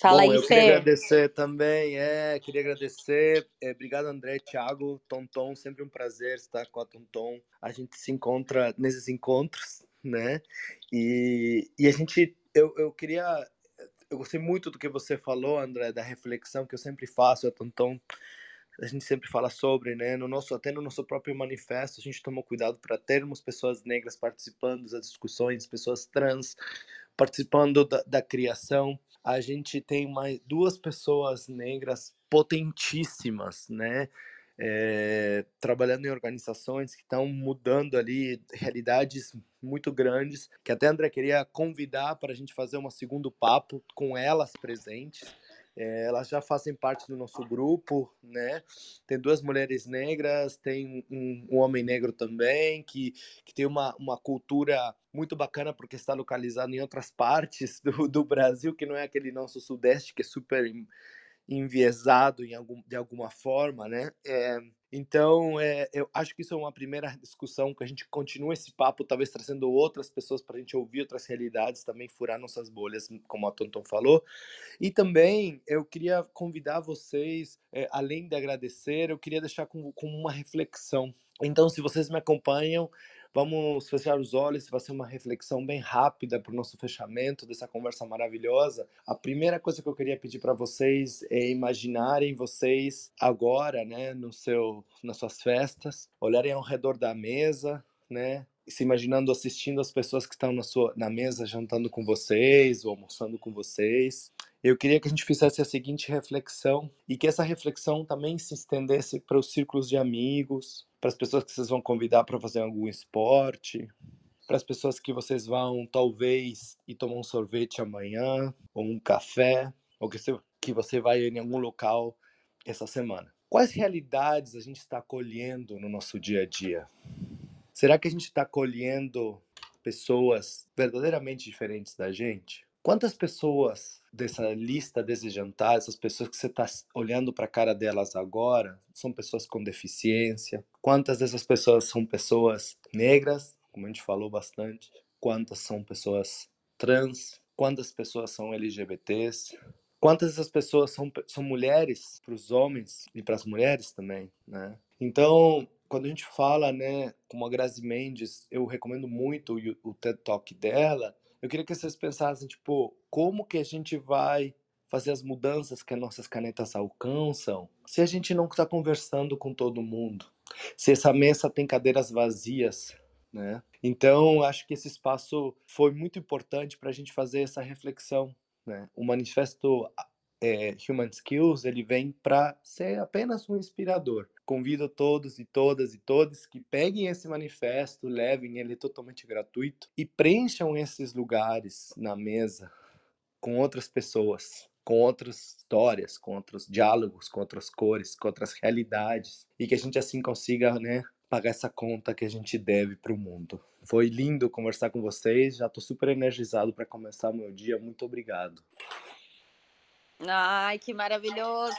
Fala Bom, aí, eu Fê. queria agradecer também, é, queria agradecer, é, obrigado André, Thiago, Tonton, sempre um prazer estar com a Tonton, a gente se encontra nesses encontros, né, e, e a gente, eu, eu queria, eu gostei muito do que você falou, André, da reflexão que eu sempre faço, a Tonton, a gente sempre fala sobre, né? No nosso, até no nosso próprio manifesto, a gente tomou cuidado para termos pessoas negras participando das discussões, pessoas trans, participando da, da criação. A gente tem mais duas pessoas negras potentíssimas, né? É, trabalhando em organizações que estão mudando ali realidades muito grandes, que até André queria convidar para a gente fazer um segundo papo com elas presentes. É, elas já fazem parte do nosso grupo, né? Tem duas mulheres negras, tem um, um homem negro também, que, que tem uma, uma cultura muito bacana porque está localizado em outras partes do, do Brasil, que não é aquele nosso sudeste que é super enviesado em algum, de alguma forma, né? É, Então, é, eu acho que isso é uma primeira discussão, que a gente continue esse papo, talvez trazendo outras pessoas para a gente ouvir outras realidades, também furar nossas bolhas, como a Tonton falou. E também eu queria convidar vocês, é, além de agradecer, eu queria deixar com, com uma reflexão. Então, se vocês me acompanham, Vamos fechar os olhos, vai ser uma reflexão bem rápida para o nosso fechamento dessa conversa maravilhosa. A primeira coisa que eu queria pedir para vocês é imaginarem vocês agora, né, no seu, nas suas festas, olharem ao redor da mesa, né, se imaginando assistindo as pessoas que estão na sua na mesa jantando com vocês ou almoçando com vocês. Eu queria que a gente fizesse a seguinte reflexão e que essa reflexão também se estendesse para os círculos de amigos, para as pessoas que vocês vão convidar para fazer algum esporte, para as pessoas que vocês vão talvez ir tomar um sorvete amanhã, ou um café, ou que você, que você vai em algum local essa semana. Quais realidades a gente está colhendo no nosso dia a dia? Será que a gente está colhendo pessoas verdadeiramente diferentes da gente? Quantas pessoas dessa lista desse jantar, essas pessoas que você está olhando para a cara delas agora, são pessoas com deficiência? Quantas dessas pessoas são pessoas negras, como a gente falou bastante? Quantas são pessoas trans? Quantas pessoas são LGBTs? Quantas dessas pessoas são, são mulheres para os homens e para as mulheres também, né? Então, quando a gente fala, né, como a Grazi Mendes, eu recomendo muito o, o TED Talk dela, eu queria que vocês pensassem, tipo, como que a gente vai fazer as mudanças que as nossas canetas alcançam se a gente não está conversando com todo mundo? Se essa mesa tem cadeiras vazias, né? Então, acho que esse espaço foi muito importante para a gente fazer essa reflexão, né? O manifesto é, Human Skills ele vem para ser apenas um inspirador. Convido todos e todas e todos que peguem esse manifesto, levem ele totalmente gratuito e preencham esses lugares na mesa com outras pessoas, com outras histórias, com outros diálogos, com outras cores, com outras realidades e que a gente assim consiga, né, pagar essa conta que a gente deve para o mundo. Foi lindo conversar com vocês, já estou super energizado para começar o meu dia. Muito obrigado. Ai, que maravilhoso!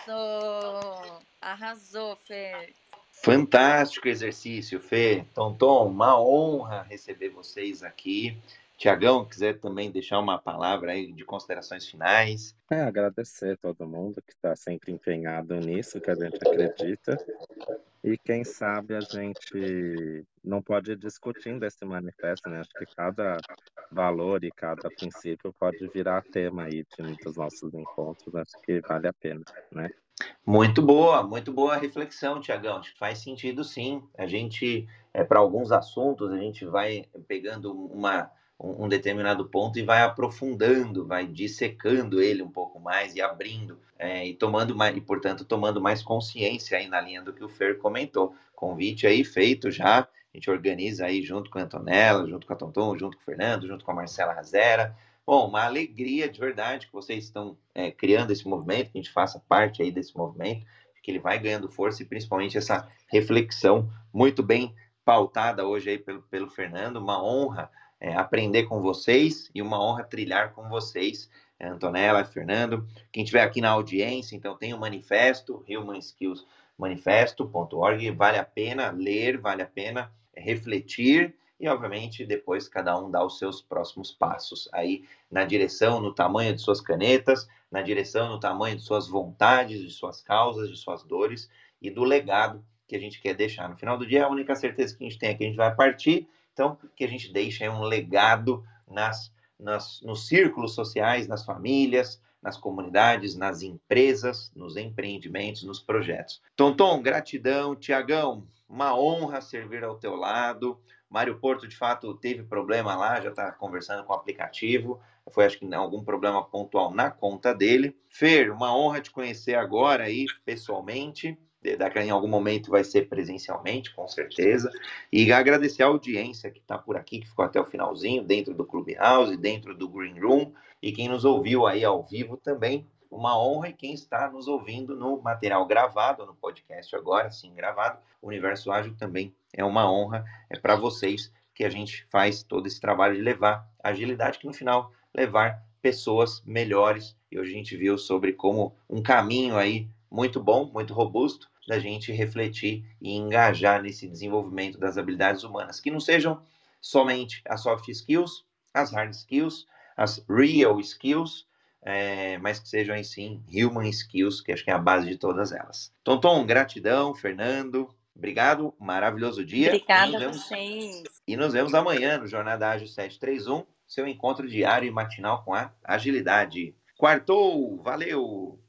Arrasou, Fê. Fantástico exercício, Fê. Tom, Tom, uma honra receber vocês aqui. Tiagão, quiser também deixar uma palavra aí de considerações finais. É, agradecer a todo mundo que está sempre empenhado nisso, que a gente acredita. E quem sabe a gente não pode ir discutindo esse manifesto, né? Acho que cada valor e cada princípio pode virar tema aí de muitos nossos encontros. Acho que vale a pena, né? Muito boa, muito boa reflexão, Tiagão. Acho que faz sentido sim. A gente, é, para alguns assuntos, a gente vai pegando uma um, determinado ponto e vai aprofundando, vai dissecando ele um pouco mais e abrindo é, e tomando mais, e portanto tomando mais consciência aí na linha do que o Fer comentou. Convite aí feito já, a gente organiza aí junto com a Antonella, junto com a Tonton, junto com o Fernando, junto com a Marcela Razera. Bom, uma alegria de verdade que vocês estão é, criando esse movimento, que a gente faça parte aí desse movimento, que ele vai ganhando força e principalmente essa reflexão muito bem pautada hoje aí pelo, pelo Fernando, uma honra é, aprender com vocês e uma honra trilhar com vocês, é, Antonella, Fernando. Quem estiver aqui na audiência, então tem o manifesto, Human Skills vale a pena ler, vale a pena refletir e, obviamente, depois cada um dá os seus próximos passos aí na direção, no tamanho de suas canetas, na direção, no tamanho de suas vontades, de suas causas, de suas dores e do legado que a gente quer deixar. No final do dia, a única certeza que a gente tem é que a gente vai partir então, que a gente deixe um legado nas, nas, nos círculos sociais, nas famílias, nas comunidades, nas empresas, nos empreendimentos, nos projetos. Tonton, gratidão. Tiagão, uma honra servir ao teu lado. Mário Porto, de fato, teve problema lá, já está conversando com o aplicativo. Foi, acho que, algum problema pontual na conta dele. Fer, uma honra te conhecer agora aí, pessoalmente daqui em algum momento vai ser presencialmente, com certeza. E agradecer a audiência que está por aqui, que ficou até o finalzinho, dentro do Clubhouse, dentro do Green Room, e quem nos ouviu aí ao vivo também. Uma honra e quem está nos ouvindo no material gravado, no podcast agora, sim, gravado. Universo Ágil também é uma honra, é para vocês que a gente faz todo esse trabalho de levar agilidade, que no final levar pessoas melhores. E hoje a gente viu sobre como um caminho aí muito bom, muito robusto, da gente refletir e engajar nesse desenvolvimento das habilidades humanas, que não sejam somente as soft skills, as hard skills, as real skills, é, mas que sejam aí sim human skills, que acho que é a base de todas elas. Tonton, gratidão, Fernando, obrigado, maravilhoso dia. Obrigada a vemos, vocês. E nos vemos amanhã no Jornada Ágil 731, seu encontro diário e matinal com a agilidade. Quartou, valeu!